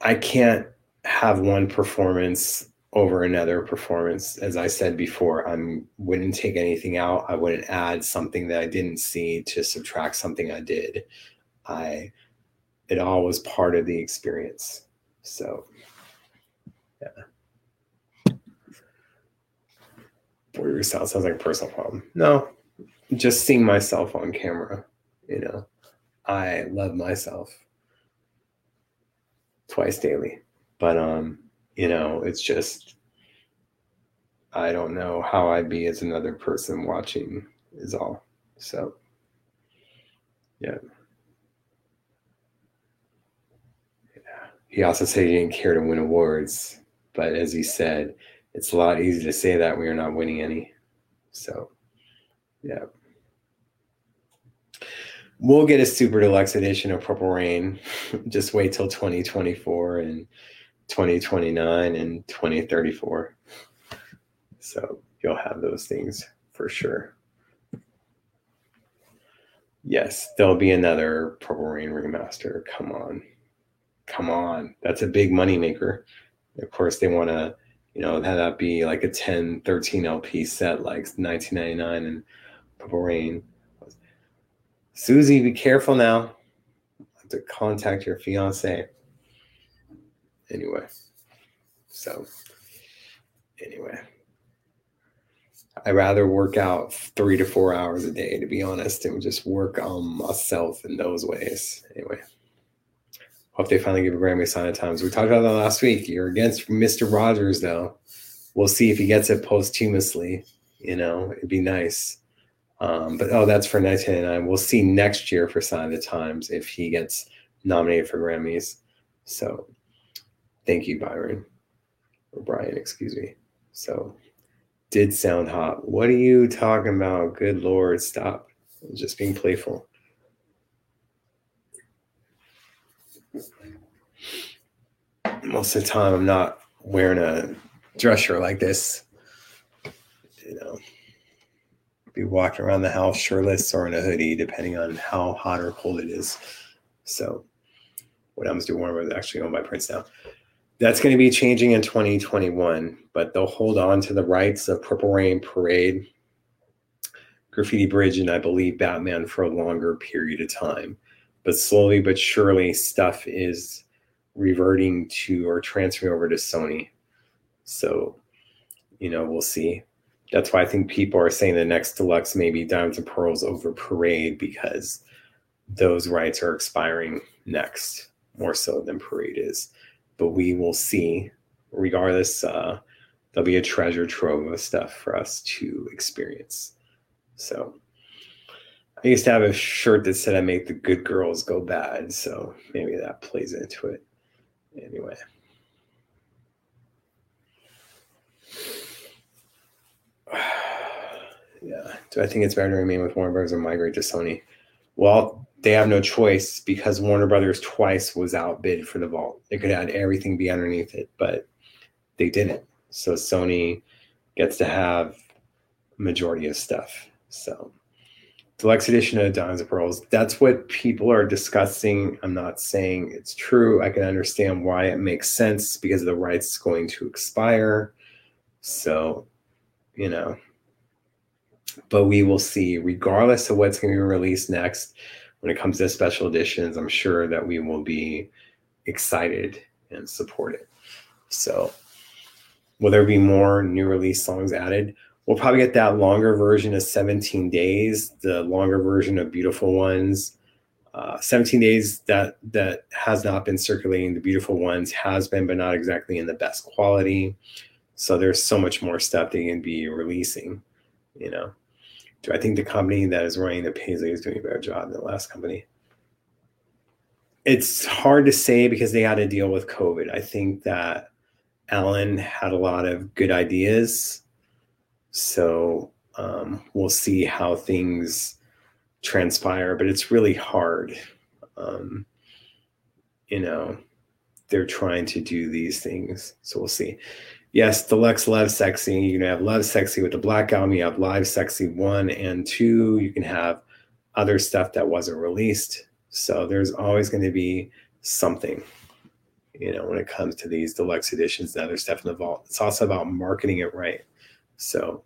I can't have one performance over another performance. As I said before, I wouldn't take anything out. I wouldn't add something that I didn't see to subtract something I did. I it all was part of the experience. So yeah. Bore yourself sounds like a personal problem. No, just seeing myself on camera, you know, I love myself twice daily. But um, you know, it's just I don't know how I'd be as another person watching is all. So yeah. Yeah. He also said he didn't care to win awards, but as he said, it's a lot easier to say that when you're not winning any. So, yeah. we'll get a super deluxe edition of Purple Rain. Just wait till 2024 and 2029 and 2034. So you'll have those things for sure. Yes, there'll be another Purple Rain remaster. Come on. Come on. That's a big moneymaker. Of course, they want to, you know, have that be like a 10, 13 LP set like 1999 and Purple Rain. Susie, be careful now. have to contact your fiance. Anyway, so anyway, I rather work out three to four hours a day, to be honest, and just work on myself in those ways. Anyway, hope they finally give a Grammy sign of times. We talked about that last week. You're against Mr. Rogers, though. We'll see if he gets it posthumously. You know, it'd be nice. Um, but oh, that's for 1999. We'll see next year for Sign of the Times if he gets nominated for Grammys. So thank you, Byron or Brian, excuse me. So did sound hot. What are you talking about? Good Lord, stop. Just being playful. Most of the time, I'm not wearing a dress shirt like this. You know, be walking around the house shirtless or in a hoodie, depending on how hot or cold it is. So, what happens to warmer is actually owned by Prince now. That's going to be changing in 2021, but they'll hold on to the rights of Purple Rain Parade, Graffiti Bridge, and I believe Batman for a longer period of time. But slowly but surely, stuff is reverting to or transferring over to Sony. So, you know, we'll see that's why I think people are saying the next deluxe maybe Diamonds and Pearls over Parade because those rights are expiring next, more so than Parade is. But we will see. Regardless, uh, there'll be a treasure trove of stuff for us to experience. So I used to have a shirt that said I make the good girls go bad. So maybe that plays into it. Anyway. yeah. Do I think it's better to remain with Warner Brothers or migrate to Sony? Well, they have no choice because Warner Brothers twice was outbid for the vault. They could have everything be underneath it, but they didn't. So Sony gets to have majority of stuff. So deluxe edition of Diamonds and Pearls. That's what people are discussing. I'm not saying it's true. I can understand why it makes sense because the rights going to expire. So, you know, but we will see, regardless of what's going to be released next. When it comes to special editions, I'm sure that we will be excited and support it. So, will there be more new release songs added? We'll probably get that longer version of 17 Days, the longer version of Beautiful Ones. Uh, 17 Days that that has not been circulating. The Beautiful Ones has been, but not exactly in the best quality. So there's so much more stuff they can be releasing, you know do I think the company that is running the Paisley is doing a better job than the last company? It's hard to say because they had to deal with COVID. I think that Alan had a lot of good ideas. So um, we'll see how things transpire, but it's really hard. Um, you know, they're trying to do these things. So we'll see yes, Deluxe Lovesexy. You can have Lovesexy with the Black Album. You have Live Sexy one and two. You can have other stuff that wasn't released. So there's always going to be something, you know, when it comes to these deluxe editions and other stuff in the vault. It's also about marketing it right. So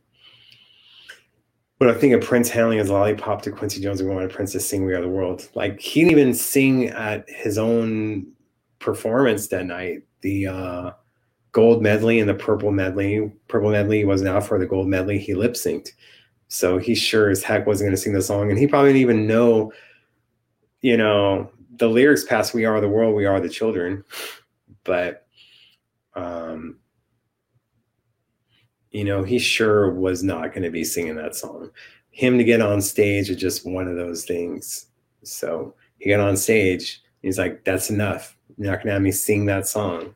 when I think of Prince handling his lollipop to Quincy Jones and wanted Prince to sing We Are the World, like he didn't even sing at his own performance that night. The uh gold medley and the purple medley. Purple medley wasn't out for the gold medley. He lip synced. So he sure as heck wasn't going to sing the song. And he probably didn't even know, you know, the lyrics past We Are the World, We Are the Children. But, um, you know, he sure was not going to be singing that song. Him to get on stage is just one of those things. So he got on stage. He's like, that's enough. You're not going to have me sing that song.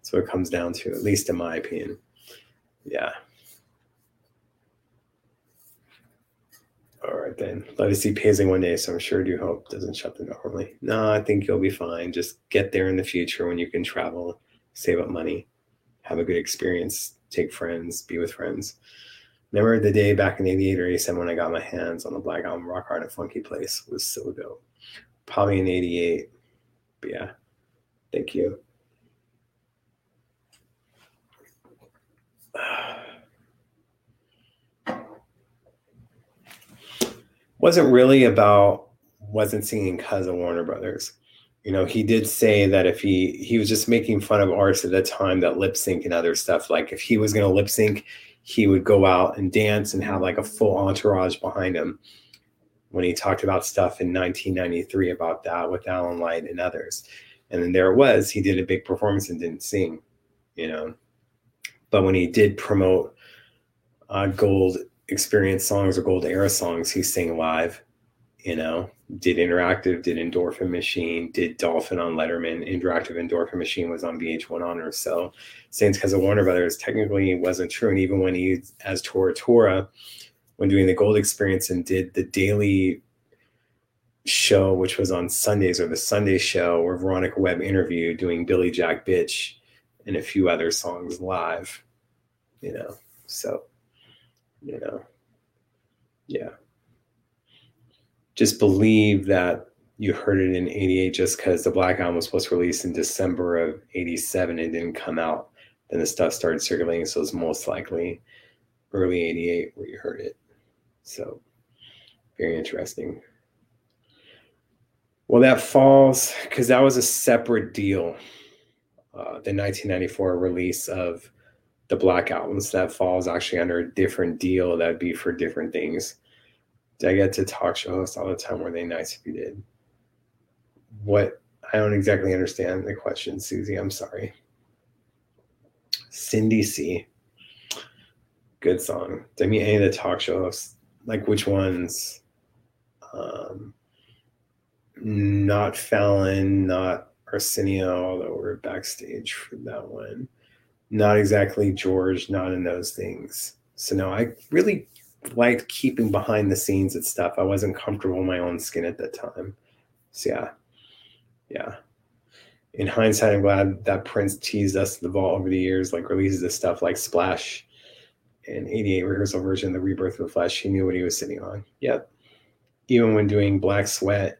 So it comes down to, at least in my opinion. Yeah. All right then. Let us see Paisley one day, so I'm sure do hope doesn't shut the door early. No, I think you'll be fine. Just get there in the future when you can travel, save up money, have a good experience, take friends, be with friends. Remember the day back in 88 or 87 when I got my hands on the Black Album Rock Hard at Funky Place was so dope. Probably in 88. But yeah, thank you. wasn't really about wasn't singing because of Warner Brothers. You know, he did say that if he he was just making fun of artists at the time that lip sync and other stuff. Like if he was going to lip sync, he would go out and dance and have like a full entourage behind him. When he talked about stuff in 1993 about that with Alan Light and others, and then there it was, he did a big performance and didn't sing. You know, but when he did promote uh, Gold experience songs or gold era songs he sang live you know did interactive did endorphin machine did dolphin on letterman. Interactive endorphin machine was on vh1 honor so saying because of warner brothers technically wasn't true and even when he as tora tora when doing the gold experience and did the daily show which was on sundays or the sunday show where veronica webb interviewed doing billy jack bitch and a few other songs live you know so you know yeah just believe that you heard it in 88 just because the black album was supposed to release in december of 87 and didn't come out. Then the stuff started circulating so it's most likely early 88 where you heard it. So very interesting. Well that falls because that was a separate deal uh, the 1994 release of the black albums. That falls actually under a different deal. That'd be for different things i get to talk show hosts all the time were they nice if you did what i don't exactly understand the question susie i'm sorry. Cindy c. Good song. Did i mean any of the talk show hosts? Like which ones? Um not fallon not arsenio although we're backstage for that one. Not exactly George, not in those things. So no, I really liked keeping behind the scenes and stuff. I wasn't comfortable in my own skin at that time. So yeah, yeah. In hindsight, I'm glad that Prince teased us the vault over the years, like releases of stuff like Splash and 88 rehearsal version, The Rebirth of the Flesh. He knew what he was sitting on. Yep. Even when doing Black Sweat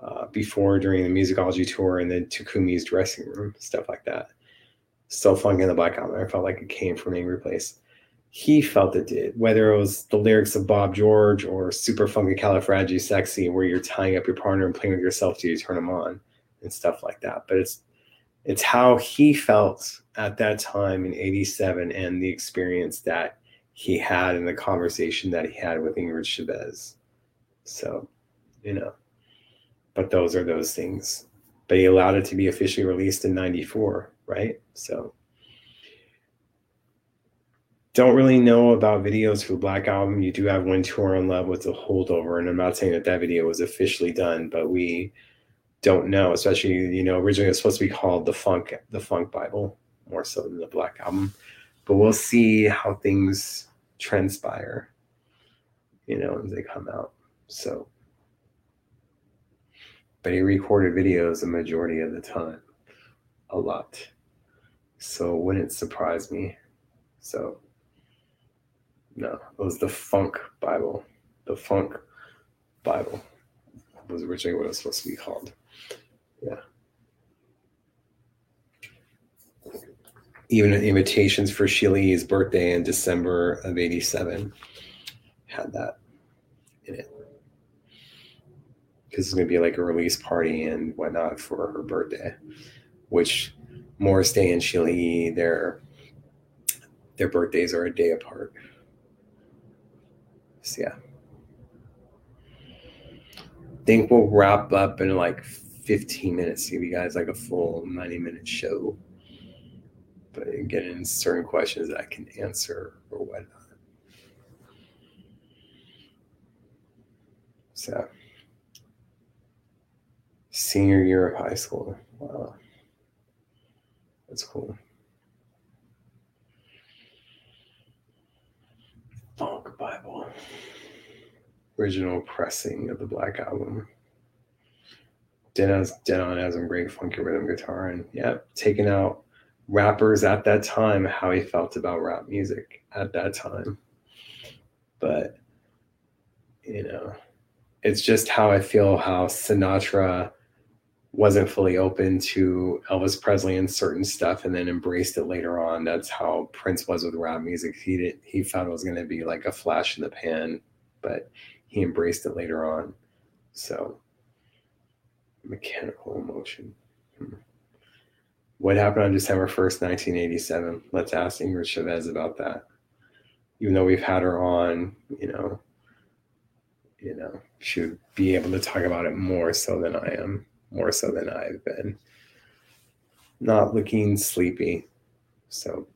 uh, before, during the musicology tour, and then Takumi's dressing room, stuff like that funky in the black album. I felt like it came from Angry Place. He felt it did, whether it was the lyrics of Bob George or Superfunkycalifragisexy, where you're tying up your partner and playing with yourself till you turn them on and stuff like that. But it's it's how he felt at that time in 87 and the experience that he had and the conversation that he had with Ingrid Chavez. So, you know, but those are those things. But he allowed it to be officially released in 94 right? So don't really know about videos for Black Album. You do have one tour on love with the holdover, and I'm not saying that that video was officially done, but we don't know. Especially, you know, originally it was supposed to be called the Funk, the Funk Bible, more so than the Black Album. But we'll see how things transpire, you know, as they come out. So, but he recorded videos the majority of the time, a lot. So wouldn't surprise me. So no, it was the Funk Bible. The Funk Bible was originally what it was supposed to be called. Yeah. Even invitations for Sheila E.'s birthday in December of 87 had that in it. Because it's going to be like a release party and whatnot for her birthday, which Morris Day and Sheila E. Their their birthdays are a day apart. So yeah. think we'll wrap up in like 15 minutes, give you guys like a full 90 minute show. But get in certain questions that I can answer or whatnot. So senior year of high school. Wow. That's cool. Funk Bible. Original pressing of the Black Album. Denon Denon has some great funky rhythm guitar, and yeah, taking out rappers at that time, how he felt about rap music at that time. But you know, it's just how I feel how Sinatra wasn't fully open to Elvis Presley and certain stuff and then embraced it later on. That's how Prince was with rap music. He did he thought it was gonna be like a flash in the pan, but he embraced it later on. So mechanical emotion. What happened on December 1st, 1987? Let's ask Ingrid Chavez about that. Even though we've had her on, you know, you know, she would be able to talk about it more so than I am more so than I've been. Not looking sleepy. So,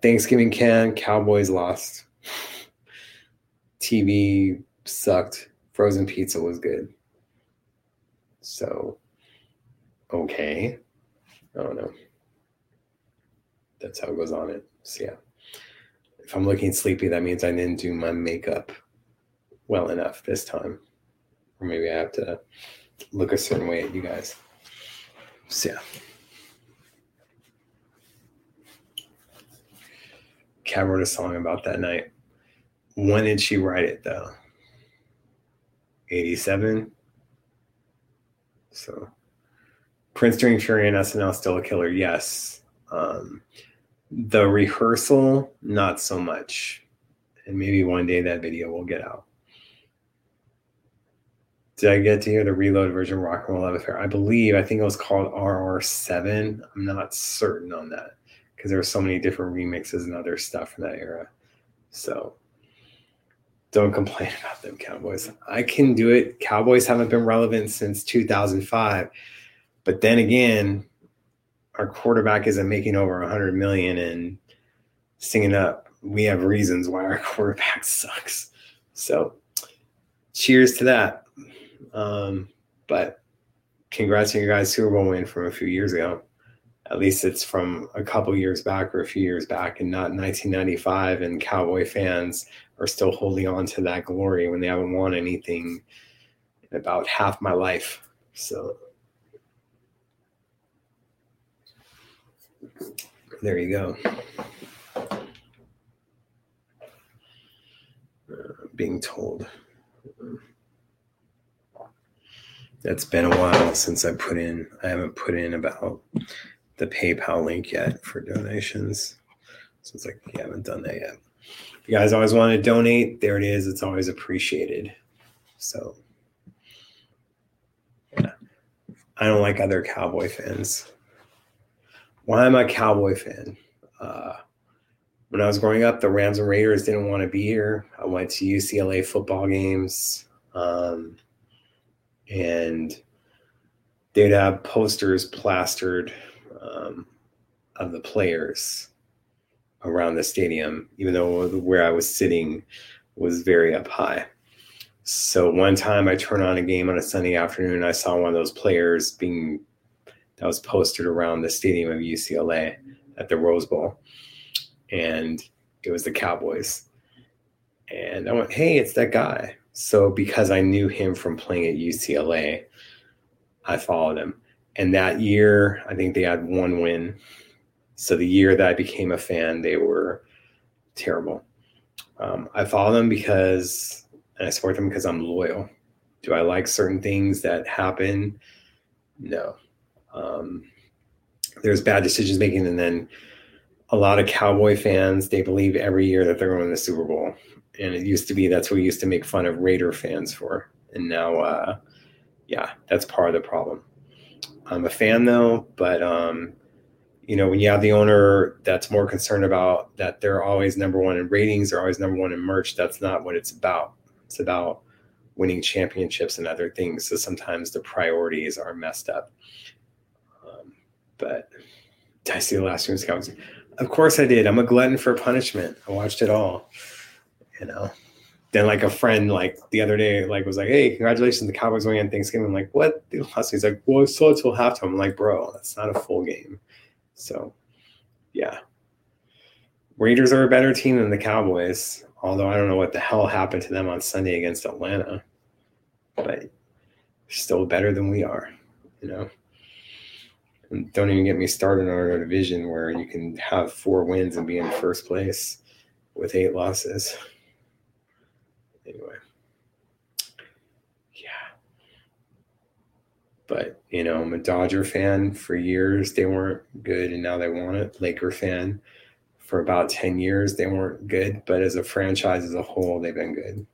Thanksgiving can, Cowboys lost. TV sucked. Frozen pizza was good. So, okay. I don't know. That's how it goes on it. So, yeah. If I'm looking sleepy, that means I didn't do my makeup well enough this time. Or maybe I have to look a certain way at you guys. So yeah. Kat wrote a song about that night. When did she write it though? 87. So Prince during Fury and SNL still a killer, yes. Um, the rehearsal, not so much. And maybe one day that video will get out. Did I get to hear the reload version of Rock and Roll Love Affair? I believe, I think it was called RR7. I'm not certain on that because there were so many different remixes and other stuff from that era. So don't complain about them, Cowboys. I can do it. Cowboys haven't been relevant since 2005. But then again, our quarterback isn't making over 100 million and singing up. We have reasons why our quarterback sucks. So cheers to that. Um, but congrats on your guys' Super Bowl win from a few years ago. At least it's from a couple years back or a few years back and not 1995. And Cowboy fans are still holding on to that glory when they haven't won anything in about half my life. So there you go. Uh, being told. it's been a while since I put in. I haven't put in about the PayPal link yet for donations. So it's like you haven't done that yet. If you guys always want to donate, there it is. It's always appreciated. So yeah. I don't like other cowboy fans. Why am I a cowboy fan? Uh, when I was growing up, the Rams and Raiders didn't want to be here. I went to UCLA football games. Um, and they'd have posters plastered um, of the players around the stadium, even though where I was sitting was very up high. So one time I turned on a game on a Sunday afternoon, I saw one of those players being that was posted around the stadium of UCLA at the Rose Bowl, and it was the Cowboys. And I went, "Hey, it's that guy." So because I knew him from playing at UCLA, I followed him. And that year, I think they had one win. So the year that I became a fan, they were terrible. Um, I follow them because, and I support them because I'm loyal. Do I like certain things that happen? No. Um, there's bad decisions making, and then a lot of Cowboy fans they believe every year that they're going to the Super Bowl and it used to be that's what we used to make fun of Raider fans for, and now, uh, yeah, that's part of the problem. I'm a fan though, but um, you know, when you have the owner that's more concerned about that they're always number one in ratings, they're always number one in merch. That's not what it's about. It's about winning championships and other things. So sometimes the priorities are messed up. Um, but did I see the last year's scouts? Of course I did. I'm a glutton for punishment. I watched it all you know. Then like a friend like the other day like was like, "Hey, congratulations, the Cowboys winning on Thanksgiving." I'm like, "What?" He's like, "Well, so it's till halftime." I'm like, "Bro, that's not a full game." So, yeah, Raiders are a better team than the Cowboys Although I don't know what the hell happened to them on Sunday against Atlanta, but still better than we are, you know. And don't even get me started on our division where you can have four wins and be in first place with eight losses. Anyway. Yeah. But, you know, I'm a Dodger fan for years. They weren't good and now they want it. Laker fan for about 10 years. They weren't good, but as a franchise as a whole, they've been good.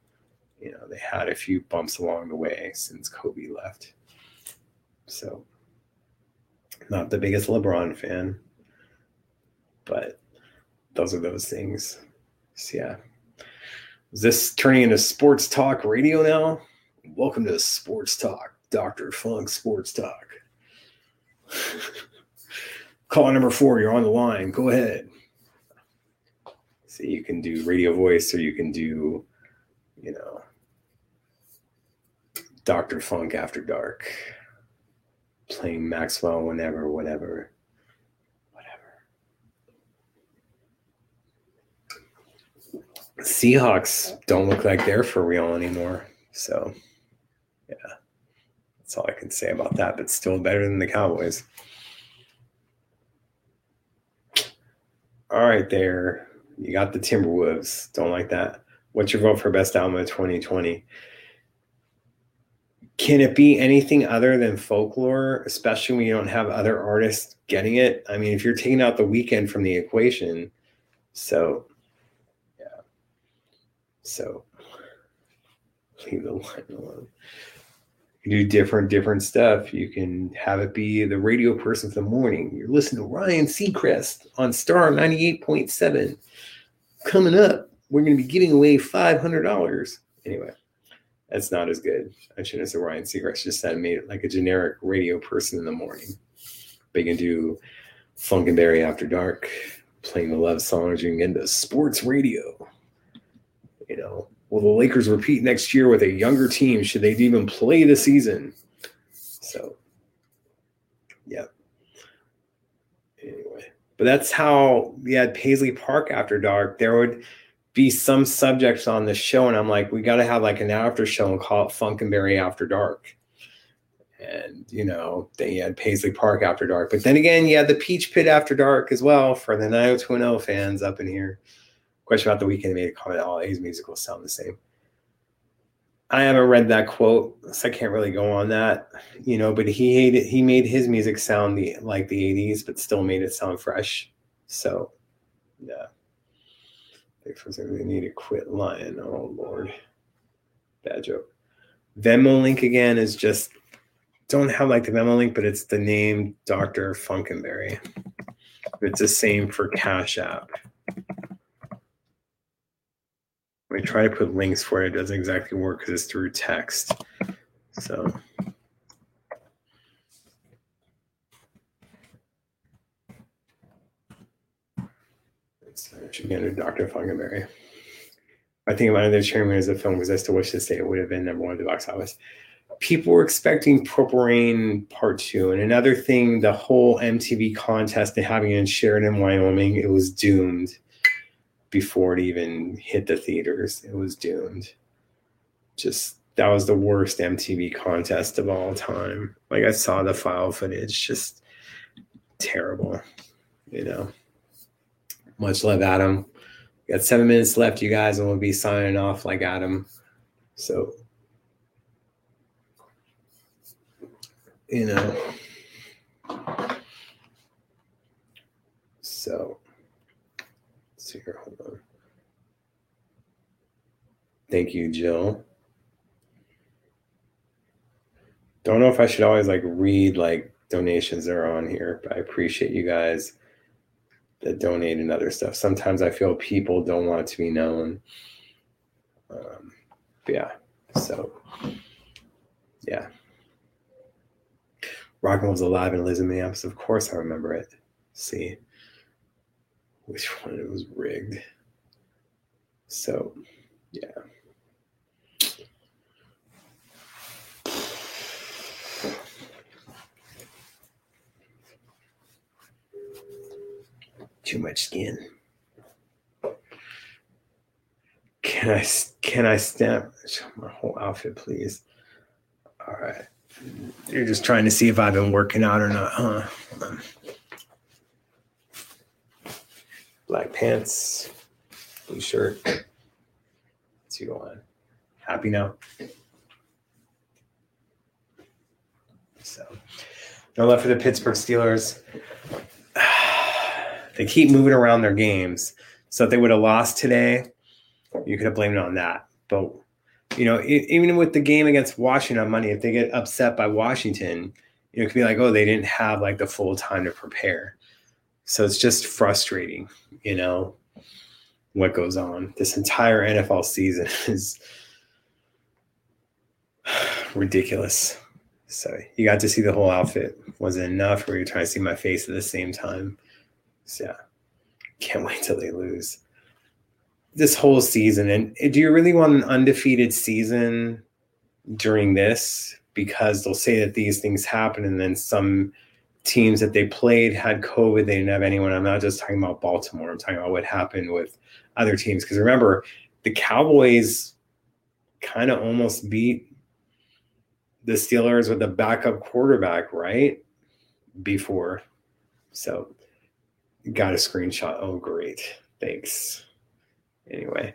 You know, they had a few bumps along the way since Kobe left. So, not the biggest LeBron fan, but those are those things. So, yeah. Is this turning into sports talk radio now? Welcome to Sports Talk, Dr. Funk Sports Talk. Call number four, you're on the line. Go ahead. So you can do radio voice or you can do, you know, Dr. Funk After Dark, playing Maxwell whenever, whatever. Seahawks don't look like they're for real anymore. So, yeah, that's all I can say about that, but still better than the Cowboys. All right, there. You got the Timberwolves. Don't like that. What's your vote for best album of 2020? Can it be anything other than folklore, especially when you don't have other artists getting it? I mean, if you're taking out the Weeknd from the equation, so. So leave the line alone. You do different, different stuff. You can have it be the radio person for the morning. You're listening to Ryan Seacrest on Star 98.7 coming up, we're going to be giving away $500. Anyway, that's not as good. I shouldn't have said Ryan Seacrest. Just said made it like a generic radio person in the morning. But you can do Funkenberry After Dark, playing the love songs. You can get into sports radio. You know, will the Lakers repeat next year with a younger team? Should they even play the season? So, yeah. Anyway. But that's how we had Paisley Park after dark. There would be some subjects on the show, and I'm like, we got to have like an after show and call it Funkenberry After Dark. And you know, then you had Paisley Park after dark. But then again, you had the Peach Pit after dark as well for the 90210 fans up in here. Question about the Weeknd made a comment, oh, all A's musicals sound the same. I haven't read that quote, so I can't really go on that, you know. But he hated he made his music sound the like the '80s, but still made it sound fresh. So, yeah. They need to quit lying. Oh Lord, bad joke. Venmo link again is just don't have like the Venmo link, but it's the name Dr. Funkenberry. It's the same for Cash App. I try to put links for it. It doesn't exactly work because it's through text. So. It's again Dr. Funkenberry. I think about it, chairman as a film because I still wish to say it would have been number one at the box office. People were expecting Purple Rain Part Two, and another thing, the whole MTV contest and having in Sheridan, Wyoming, it was doomed before it even hit the theaters. It was doomed. Just that was the worst MTV contest of all time. Like I saw the file footage, just terrible. You know. Much love, Adam. We got seven minutes left, you guys, and we'll be signing off like Adam. So, you know. So see here. Hold on. Thank you, Jill. Don't know if I should always like read like donations that are on here, but I appreciate you guys that donate and other stuff. Sometimes I feel people don't want it to be known. Um, yeah. So, yeah. Rockin' was alive and lives in Minneapolis. Of course, I remember it. See which one it was rigged. So, yeah. Too much skin. Can I can I stamp my whole outfit, please? All right. You're just trying to see if I've been working out or not, huh? Black pants, blue shirt. Let's go on. Happy now? So, no love for the Pittsburgh Steelers. They keep moving around their games. So if they would have lost today, you could have blamed it on that. But you know, even with the game against Washington on Monday, if they get upset by Washington, you know, it could be like, oh, they didn't have like the full time to prepare. So it's just frustrating, you know, what goes on. This entire NFL season is ridiculous. So you got to see the whole outfit. Was it enough? Or you trying to see my face at the same time? So yeah, can't wait till they lose this whole season. And do you really want an undefeated season during this? Because they'll say that these things happen, and then some teams that they played had COVID. They didn't have anyone. I'm not just talking about Baltimore. I'm talking about what happened with other teams. Because remember, the Cowboys kind of almost beat the Steelers with a backup quarterback, right? Before. So got a screenshot. Oh, great. Thanks anyway,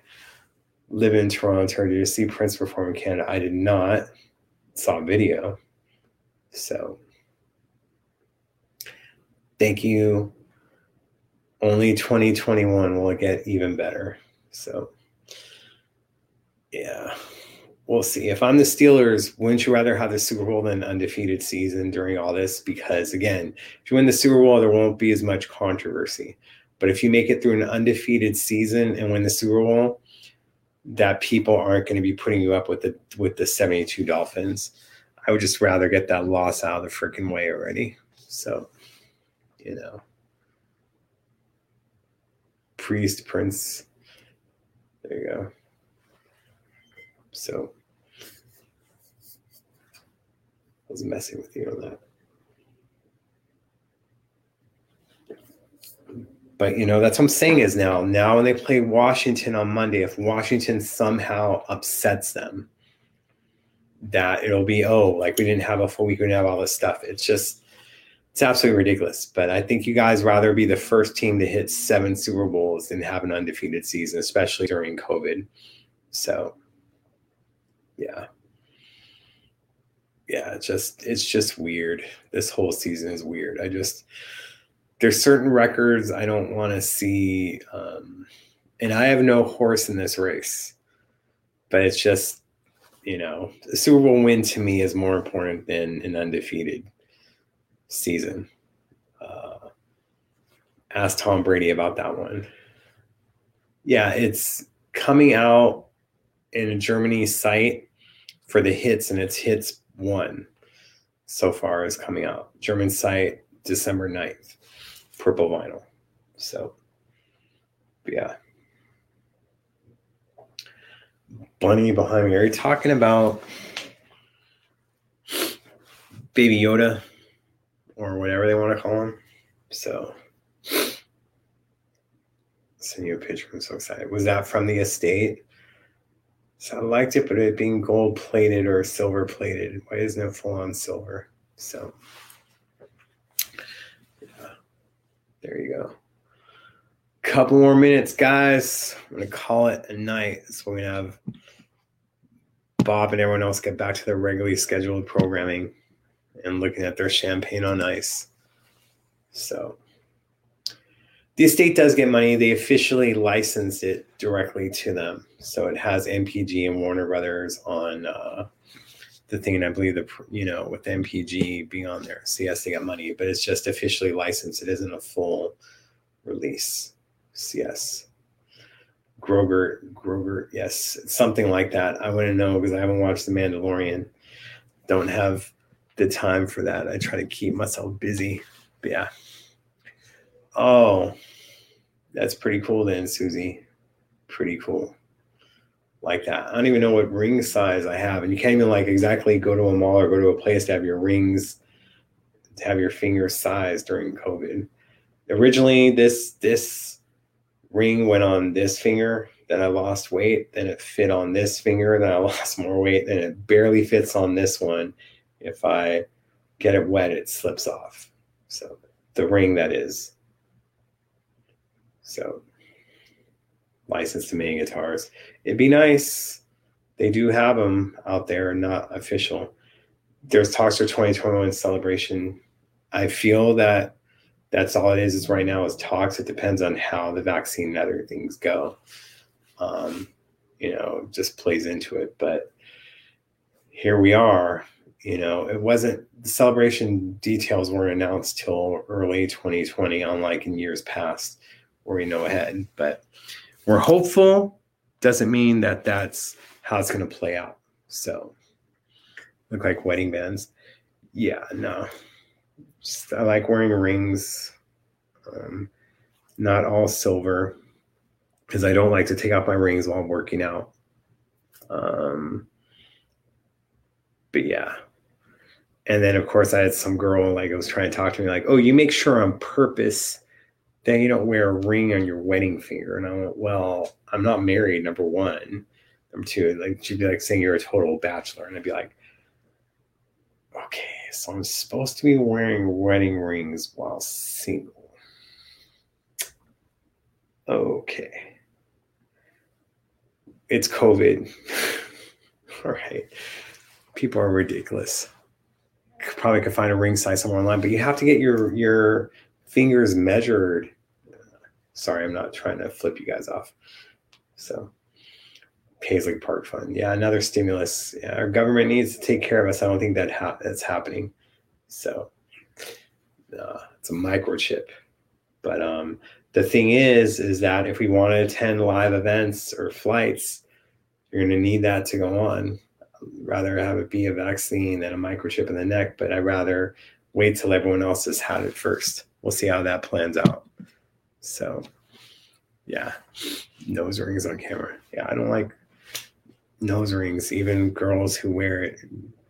live in Toronto. Did you see Prince perform in Canada? I did not. Saw video. So thank you. Only 2021 will get even better. So yeah, we'll see. If I'm the Steelers, wouldn't you rather have the Super Bowl than undefeated season during all this? Because again, if you win the Super Bowl, there won't be as much controversy. But if you make it through an undefeated season and win the Super Bowl, that people aren't going to be putting you up with the with the 72 Dolphins. I would just rather get that loss out of the freaking way already. So, you know. Priest, Prince. There you go. So I was messing with you on that. But you know, that's what I'm saying is now, now when they play Washington on Monday, if Washington somehow upsets them, that it'll be, oh, like we didn't have a full week, we didn't have all this stuff. It's just it's absolutely ridiculous. But I think you guys rather be the first team to hit seven Super Bowls than have an undefeated season, especially during COVID. So yeah. Yeah, it's just it's just weird. This whole season is weird. I just there's certain records I don't want to see. Um, and I have no horse in this race, but it's just, you know, the Super Bowl win to me is more important than an undefeated season. Uh, ask Tom Brady about that one. Yeah, it's coming out in a Germany site for the hits, and it's hits one so far is coming out. German site, December 9th purple vinyl. So, yeah. Bunny behind me. Are you talking about Baby Yoda or whatever they want to call him? So, send you a picture. I'm so excited. Was that from the estate? So I liked it, but it being gold plated or silver plated. Why isn't it full on silver? So, yeah, There you go. Couple more minutes, guys. I'm gonna call it a night. So we're gonna have Bob and everyone else get back to their regularly scheduled programming and looking at their champagne on ice. So the estate does get money. They officially licensed it directly to them. So it has NPG and Warner Brothers on uh, the thing, and I believe the you know with NPG being on there, so yes, they got money, but it's just officially licensed. It isn't a full release. CS. Grogu, Grogu, yes, something like that. I wouldn't know because I haven't watched The Mandalorian. Don't have the time for that. I try to keep myself busy. But yeah. Oh, that's pretty cool then, Susie. Pretty cool like that. I don't even know what ring size I have. And you can't even like exactly go to a mall or go to a place to have your rings to have your finger size during COVID. Originally, this this ring went on this finger then I lost weight, then it fit on this finger, then I lost more weight, then it barely fits on this one. If I get it wet, it slips off. So the ring that is. So licensed to main guitars. It'd be nice. They do have them out there, not official. There's talks for 2021 celebration. I feel that that's all it is. Is right now is talks. It depends on how the vaccine and other things go. Um, you know, just plays into it. But here we are. You know, it wasn't the celebration details weren't announced till early 2020, unlike in years past where we know ahead. But we're hopeful. Doesn't mean that that's how it's going to play out. So, look like wedding bands. Yeah, no. Just, I like wearing rings. Um, not all silver because I don't like to take off my rings while I'm working out. Um, but yeah. And then, of course, I had some girl like I was trying to talk to me, like, "Oh, you make sure on purpose that you don't wear a ring on your wedding finger. And I went, well, I'm not married, number one. Number two, like she'd be like saying you're a total bachelor. And I'd be like, okay, so I'm supposed to be wearing wedding rings while single. Okay. It's COVID. All right. People are ridiculous. Probably could find a ring size somewhere online, but you have to get your your fingers measured. Sorry, I'm not trying to flip you guys off. So, Paisley Park Fund. Yeah, another stimulus. Yeah, our government needs to take care of us. I don't think that ha- that's happening. So, uh, it's a microchip. But um, the thing is, is that if we want to attend live events or flights, you're going to need that to go on. Rather have it be a vaccine than a microchip in the neck, but I'd rather wait till everyone else has had it first we'll see how that plans out. So, yeah, nose rings on camera. Yeah, I don't like nose rings, even girls who wear it.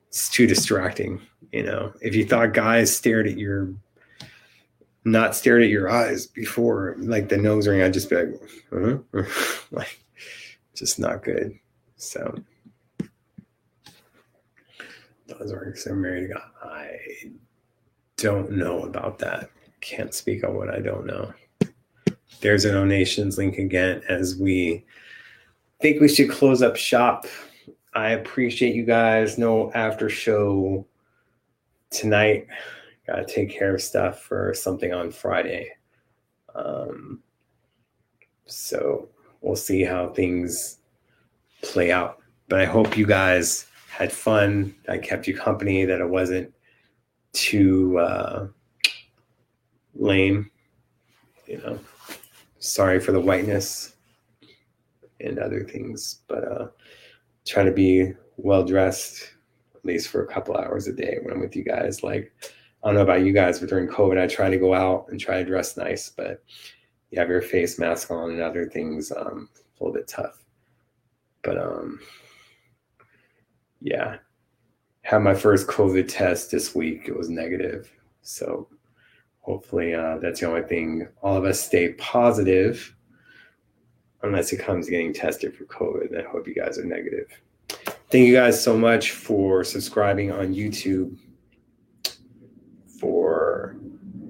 It's too distracting. You know, if you thought guys stared at your, not stared at your eyes before, like the nose ring, I'd just be like, uh-huh. like, just not good. So, nose rings. I'm married to God. I don't know about that can't speak on what I don't know. There's a donations link again as we think we should close up shop. I appreciate you guys. No after show tonight. Got to take care of stuff for something on Friday. Um, so we'll see how things play out. But I hope you guys had fun. I kept you company, that it wasn't too. Uh, lame. You know, sorry for the whiteness and other things, but uh, try to be well dressed at least for a couple hours a day when I'm with you guys. Like, I don't know about you guys, but during COVID, I try to go out and try to dress nice, but you have your face mask on and other things, um, a little bit tough. But um, yeah, had my first COVID test this week. It was negative, so hopefully uh, that's the only thing. All of us stay positive unless it comes getting tested for covid. I hope you guys are negative. Thank you guys so much for subscribing on youtube for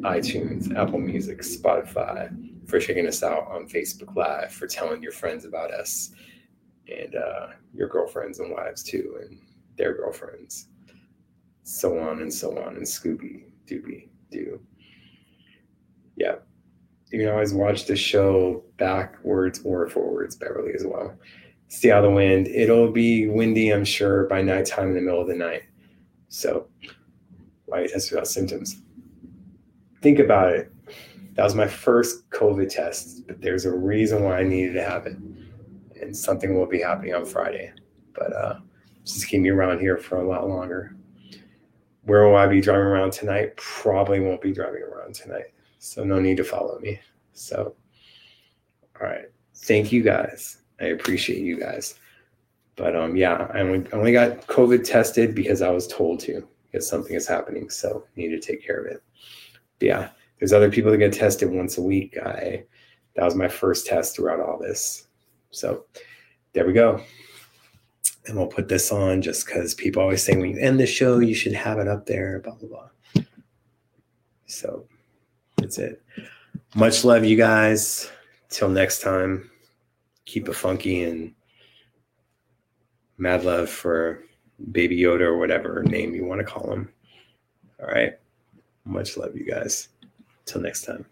itunes apple music spotify for checking us out on facebook live for telling your friends about us and uh, your girlfriends and wives too and their girlfriends so on and so on and scooby dooby doo yeah. You can always watch the show backwards or forwards, Beverly, as well. See how the wind. It'll be windy, I'm sure, by nighttime in the middle of the night. So, why you test without symptoms? Think about it. That was my first COVID test, but there's a reason why I needed to have it. And something will be happening on Friday. But uh, just keep me around here for a lot longer. Where will I be driving around tonight? Probably won't be driving around tonight. So no need to follow me. So, all right. Thank you guys. I appreciate you guys. But um, yeah, I only, only got COVID tested because I was told to because something is happening. So need to take care of it. But yeah, there's other people that get tested once a week. I that was my first test throughout all this. So there we go. And we'll put this on just because people always say when you end the show, you should have it up there, blah, blah, blah. So that's it. Much love, you guys. Till next time, keep it funky and mad love for Baby Yoda or whatever name you want to call him. All right. Much love, you guys. Till next time.